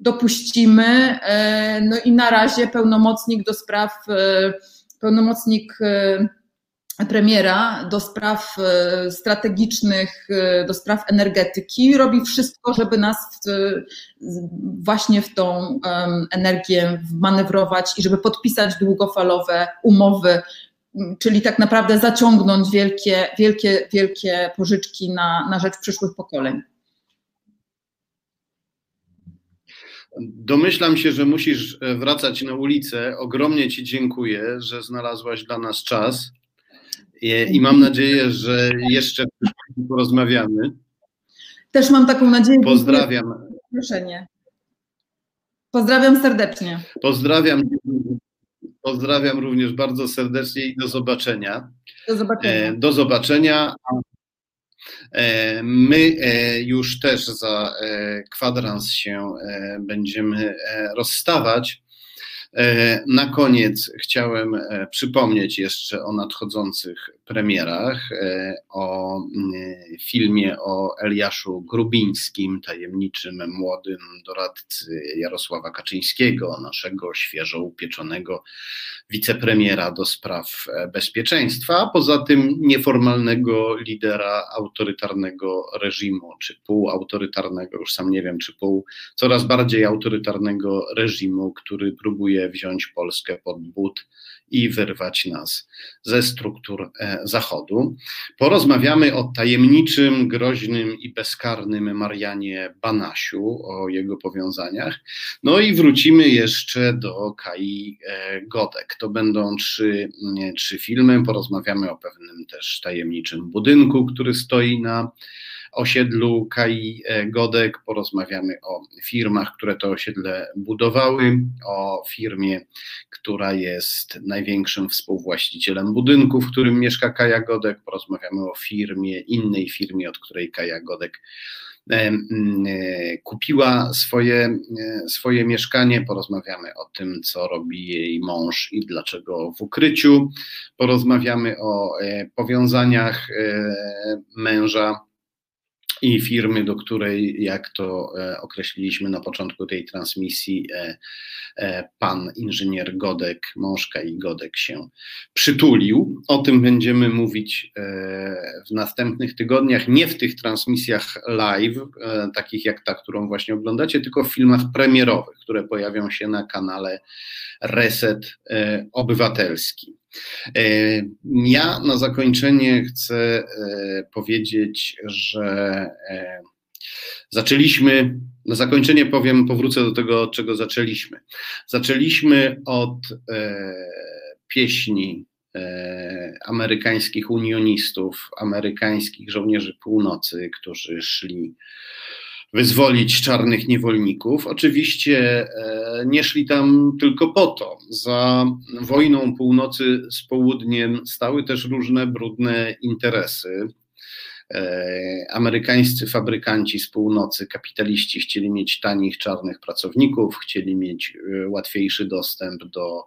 dopuścimy. E, no i na razie pełnomocnik do spraw, e, pełnomocnik e, premiera do spraw e, strategicznych, e, do spraw energetyki, robi wszystko, żeby nas w, właśnie w tą energię manewrować i żeby podpisać długofalowe umowy, czyli tak naprawdę zaciągnąć wielkie, wielkie, wielkie pożyczki na, na rzecz przyszłych pokoleń. Domyślam się, że musisz e, wracać na ulicę. Ogromnie Ci dziękuję, że znalazłaś dla nas czas. I mam nadzieję, że jeszcze porozmawiamy. Też mam taką nadzieję. Pozdrawiam. Zaproszenie. Pozdrawiam serdecznie. Pozdrawiam. Pozdrawiam również bardzo serdecznie i do zobaczenia. Do zobaczenia. E, do zobaczenia. E, my e, już też za kwadrans się będziemy rozstawać. E, na koniec chciałem e, przypomnieć jeszcze o nadchodzących premierach, e, o filmie o Eliaszu Grubińskim, tajemniczym młodym doradcy Jarosława Kaczyńskiego, naszego świeżo upieczonego wicepremiera do spraw bezpieczeństwa, a poza tym nieformalnego lidera autorytarnego reżimu, czy półautorytarnego, już sam nie wiem, czy pół, coraz bardziej autorytarnego reżimu, który próbuje wziąć Polskę pod but i wyrwać nas ze struktur e, Zachodu. Porozmawiamy o tajemniczym, groźnym i bezkarnym Marianie Banasiu, o jego powiązaniach. No i wrócimy jeszcze do Kai e, Godek. To będą trzy, trzy filmy. Porozmawiamy o pewnym też tajemniczym budynku, który stoi na osiedlu Kai e, Godek, porozmawiamy o firmach, które to osiedle budowały, o firmie, która jest największym współwłaścicielem budynku, w którym mieszka Kaja Godek, porozmawiamy o firmie, innej firmie, od której Kaja Godek e, e, kupiła swoje, swoje mieszkanie. Porozmawiamy o tym, co robi jej mąż i dlaczego w ukryciu. Porozmawiamy o powiązaniach męża i firmy, do której, jak to e, określiliśmy na początku tej transmisji, e, e, pan inżynier Godek, mążka i Godek się przytulił. O tym będziemy mówić w następnych tygodniach, nie w tych transmisjach live, takich jak ta, którą właśnie oglądacie, tylko w filmach premierowych, które pojawią się na kanale Reset Obywatelski. E, ja na zakończenie chcę e, powiedzieć, że e, zaczęliśmy, na zakończenie powiem, powrócę do tego, od czego zaczęliśmy. Zaczęliśmy od pieśni amerykańskich unionistów, amerykańskich żołnierzy północy, którzy szli wyzwolić czarnych niewolników. Oczywiście e, nie szli tam tylko po to. Za wojną północy z południem stały też różne brudne interesy. E, amerykańscy fabrykanci z północy, kapitaliści chcieli mieć tanich czarnych pracowników, chcieli mieć e, łatwiejszy dostęp do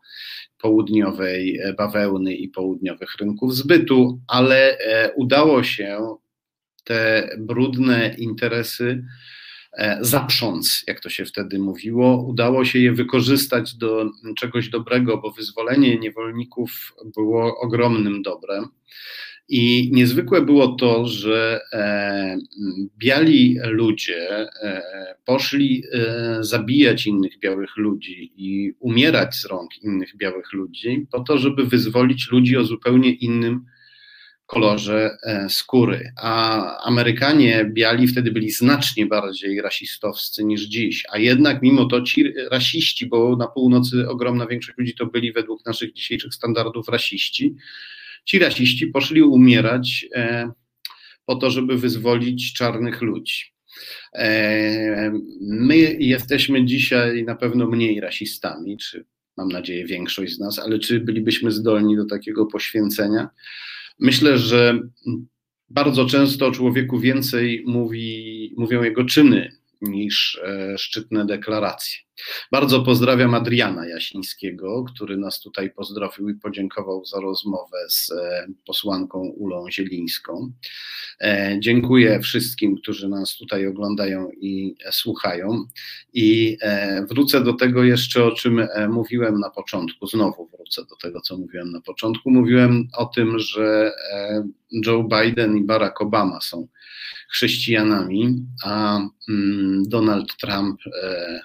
południowej bawełny i południowych rynków zbytu, ale udało się te brudne interesy zaprząc, jak to się wtedy mówiło. Udało się je wykorzystać do czegoś dobrego, bo wyzwolenie niewolników było ogromnym dobrem. I niezwykłe było to, że e, biali ludzie e, poszli e, zabijać innych białych ludzi i umierać z rąk innych białych ludzi, po to, żeby wyzwolić ludzi o zupełnie innym kolorze e, skóry. A Amerykanie biali wtedy byli znacznie bardziej rasistowscy niż dziś. A jednak mimo to ci rasiści, bo na północy ogromna większość ludzi to byli według naszych dzisiejszych standardów rasiści, ci rasiści poszli umierać e, po to, żeby wyzwolić czarnych ludzi. E, my jesteśmy dzisiaj na pewno mniej rasistami, czy mam nadzieję większość z nas, ale czy bylibyśmy zdolni do takiego poświęcenia? Myślę, że bardzo często o człowieku więcej mówi, mówią jego czyny niż e, szczytne deklaracje. Bardzo pozdrawiam Adriana Jasińskiego, który nas tutaj pozdrowił i podziękował za rozmowę z e, posłanką Ulą Zielińską. E, dziękuję wszystkim, którzy nas tutaj oglądają i słuchają. I wrócę do tego jeszcze, o czym mówiłem na początku. Znowu wrócę do tego, co mówiłem na początku. Mówiłem o tym, że Joe Biden i Barack Obama są chrześcijanami, a mm, Donald Trump, e,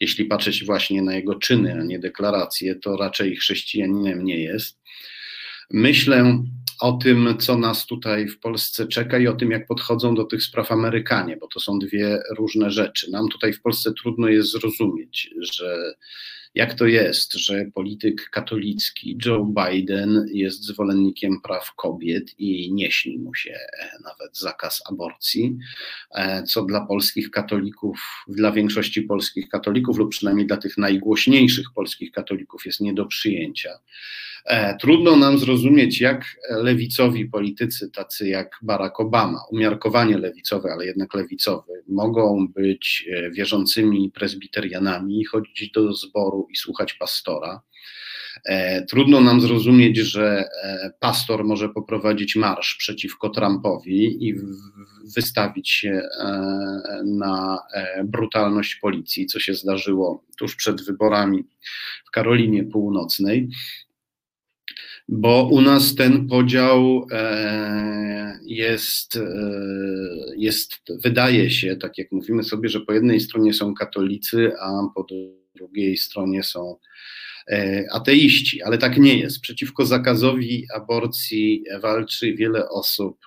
jeśli patrzeć właśnie na jego czyny, a nie deklaracje, to raczej chrześcijaninem nie jest. Myślę o tym, co nas tutaj w Polsce czeka i o tym, jak podchodzą do tych spraw Amerykanie, bo to są dwie różne rzeczy. Nam tutaj w Polsce trudno jest zrozumieć, że jak to jest, że polityk katolicki Joe Biden jest zwolennikiem praw kobiet i nie śni mu się nawet zakaz aborcji, e, co dla polskich katolików, dla większości polskich katolików, lub przynajmniej dla tych najgłośniejszych polskich katolików jest nie do przyjęcia. E, trudno nam zrozumieć, jak lewicowi politycy, tacy jak Barack Obama, umiarkowanie lewicowy, ale jednak lewicowy, mogą być e, wierzącymi prezbiterianami, chodzić do zboru i słuchać pastora. E, trudno nam zrozumieć, że pastor może poprowadzić marsz przeciwko Trumpowi i wystawić się na brutalność policji, co się zdarzyło tuż przed wyborami w Karolinie Północnej bo u nas ten podział e, jest, e, jest, wydaje się, tak jak mówimy sobie, że po jednej stronie są katolicy, a po drugiej stronie są e, ateiści, ale tak nie jest. Przeciwko zakazowi aborcji walczy wiele osób,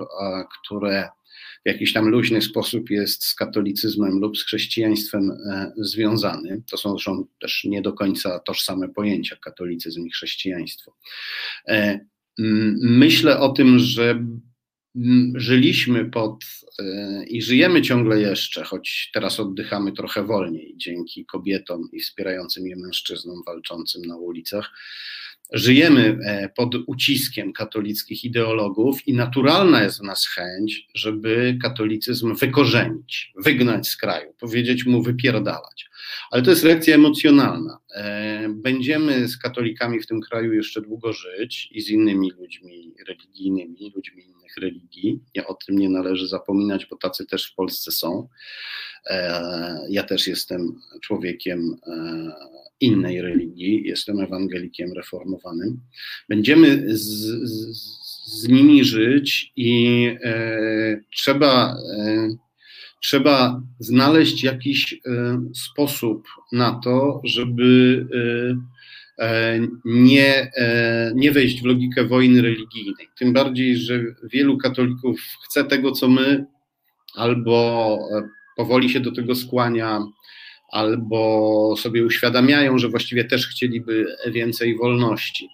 które w jakiś tam luźny sposób jest z katolicyzmem lub z chrześcijaństwem e, związany. To są zresztą też nie do końca tożsame pojęcia katolicyzm i chrześcijaństwo. E, myślę o tym, że żyliśmy pod e, i żyjemy ciągle jeszcze, choć teraz oddychamy trochę wolniej dzięki kobietom i wspierającym je mężczyznom walczącym na ulicach żyjemy e, pod uciskiem katolickich ideologów i naturalna jest w nas chęć, żeby katolicyzm wykorzenić, wygnać z kraju, powiedzieć mu wypierdalać. Ale to jest reakcja emocjonalna. E, będziemy z katolikami w tym kraju jeszcze długo żyć i z innymi ludźmi religijnymi, ludźmi innych religii. Ja o tym nie należy zapominać, bo tacy też w Polsce są. E, ja też jestem człowiekiem innej religii, jestem ewangelikiem reformowanym. Będziemy z, z, z nimi żyć i e, trzeba, e, trzeba znaleźć jakiś e, sposób na to, żeby e, e, nie, nie wejść w logikę wojny religijnej. Tym bardziej, że wielu katolików chce tego, co my, albo powoli się do tego skłania, albo sobie uświadamiają, że właściwie też chcieliby więcej wolności.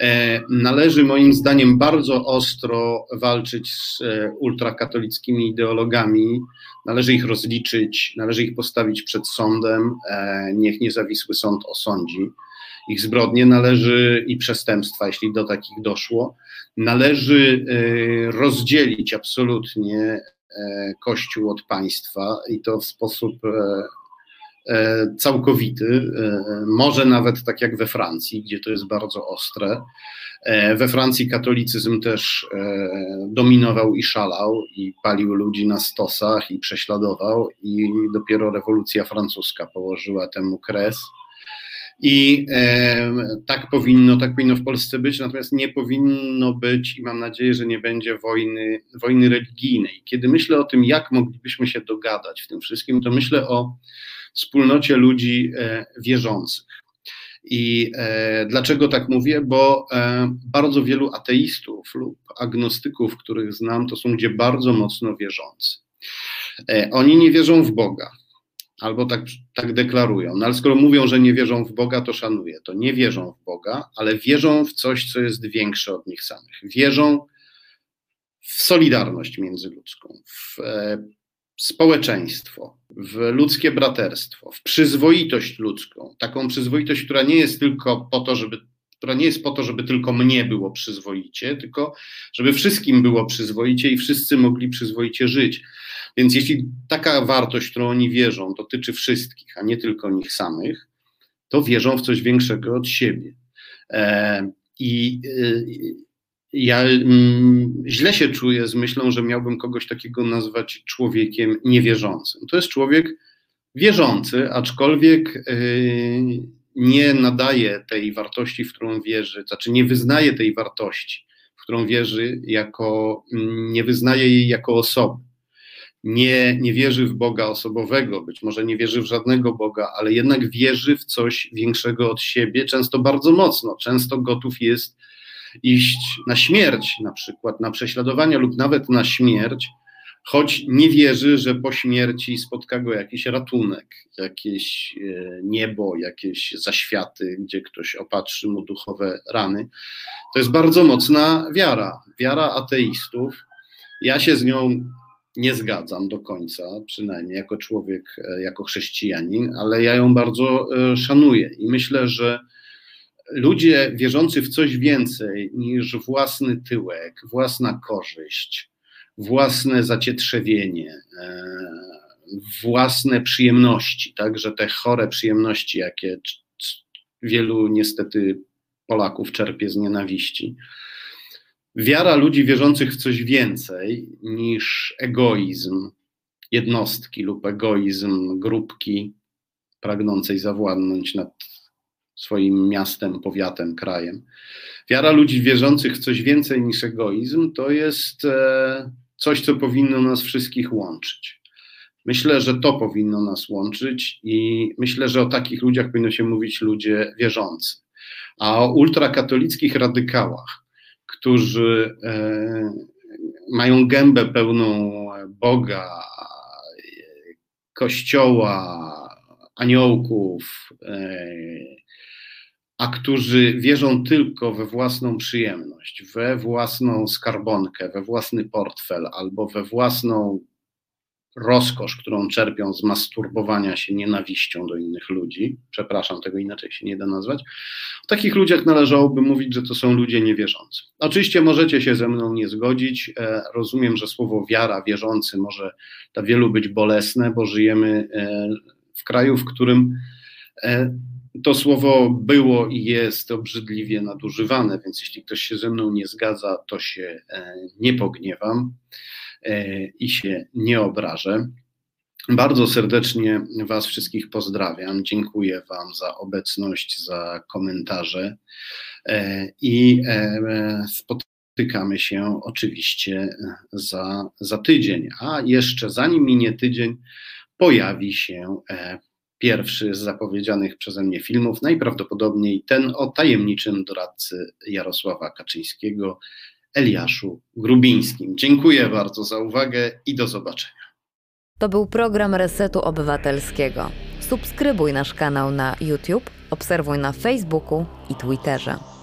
E, należy moim zdaniem bardzo ostro walczyć z e, ultrakatolickimi ideologami, należy ich rozliczyć, należy ich postawić przed sądem, e, niech niezawisły sąd osądzi. Ich zbrodnie, należy i przestępstwa, jeśli do takich doszło, należy rozdzielić absolutnie Kościół od państwa i to w sposób całkowity, może nawet tak jak we Francji, gdzie to jest bardzo ostre. We Francji katolicyzm też dominował i szalał, i palił ludzi na stosach, i prześladował, i dopiero rewolucja francuska położyła temu kres. I e, tak powinno, tak powinno w Polsce być, natomiast nie powinno być i mam nadzieję, że nie będzie wojny, wojny religijnej. Kiedy myślę o tym, jak moglibyśmy się dogadać w tym wszystkim, to myślę o wspólnocie ludzi e, wierzących. I e, dlaczego tak mówię? Bo e, bardzo wielu ateistów lub agnostyków, których znam, to są ludzie bardzo mocno wierzący. Oni nie wierzą w Boga, albo tak, tak deklarują. No ale skoro mówią, że nie wierzą w Boga, to szanuję to. Nie wierzą w Boga, ale wierzą w coś, co jest większe od nich samych. Wierzą w solidarność międzyludzką, w społeczeństwo, w ludzkie braterstwo, w przyzwoitość ludzką. Taką przyzwoitość, która nie jest tylko po to, żeby która nie jest po to, żeby tylko mnie było przyzwoicie, tylko żeby wszystkim było przyzwoicie i wszyscy mogli przyzwoicie żyć. Więc jeśli taka wartość, którą oni wierzą, dotyczy wszystkich, a nie tylko nich samych, to wierzą w coś większego od siebie. E, I e, ja mm, źle się czuję z myślą, że miałbym kogoś takiego nazwać człowiekiem niewierzącym. To jest człowiek wierzący, aczkolwiek e, nie nadaje tej wartości, w którą wierzy, znaczy nie wyznaje tej wartości, w którą wierzy, jako, mm, nie wyznaje jej jako osoby nie, nie wierzy w Boga osobowego, być może nie wierzy w żadnego Boga, ale jednak wierzy w coś większego od siebie, często bardzo mocno, często gotów jest iść na śmierć, na przykład na prześladowania lub nawet na śmierć, choć nie wierzy, że po śmierci spotka go jakiś ratunek, jakieś e, niebo, jakieś zaświaty, gdzie ktoś opatrzy mu duchowe rany. To jest bardzo mocna wiara, wiara ateistów. Ja się z nią nie zgadzam do końca, przynajmniej jako człowiek, e, jako chrześcijanin, ale ja ją bardzo e, szanuję i myślę, że ludzie wierzący w coś więcej niż własny tyłek, własna korzyść, własne zacietrzewienie, e, własne przyjemności, także te chore przyjemności, jakie wielu niestety Polaków czerpie z nienawiści, wiara ludzi wierzących w coś więcej niż egoizm jednostki lub egoizm grupki pragnącej zawładnąć nad swoim miastem, powiatem, krajem. Wiara ludzi wierzących w coś więcej niż egoizm to jest e, coś, co powinno nas wszystkich łączyć. Myślę, że to powinno nas łączyć i myślę, że o takich ludziach powinno się mówić ludzie wierzący. A o ultrakatolickich radykałach, którzy e, mają gębę pełną Boga, Kościoła, aniołków, e, a którzy wierzą tylko we własną przyjemność, we własną skarbonkę, we własny portfel albo we własną rozkosz, którą czerpią z masturbowania się nienawiścią do innych ludzi, przepraszam, tego inaczej się nie da nazwać, o takich ludziach należałoby mówić, że to są ludzie niewierzący. Oczywiście możecie się ze mną nie zgodzić, e, rozumiem, że słowo wiara, wierzący może dla wielu być bolesne, bo żyjemy e, w kraju, w którym e, to słowo było i jest obrzydliwie nadużywane, więc jeśli ktoś się ze mną nie zgadza, to się nie pogniewam. E, i się nie obrażę. Bardzo serdecznie Was wszystkich pozdrawiam. Dziękuję Wam za obecność, za komentarze e, i e, spotykamy się oczywiście za, za tydzień. A jeszcze zanim minie tydzień, pojawi się pierwszy z zapowiedzianych przeze mnie filmów, najprawdopodobniej ten o tajemniczym doradcy Jarosława Kaczyńskiego, Eliaszu Grubińskim. Dziękuję bardzo za uwagę i do zobaczenia. To był program Resetu Obywatelskiego. Subskrybuj nasz kanał na YouTube, obserwuj na Facebooku i Twitterze.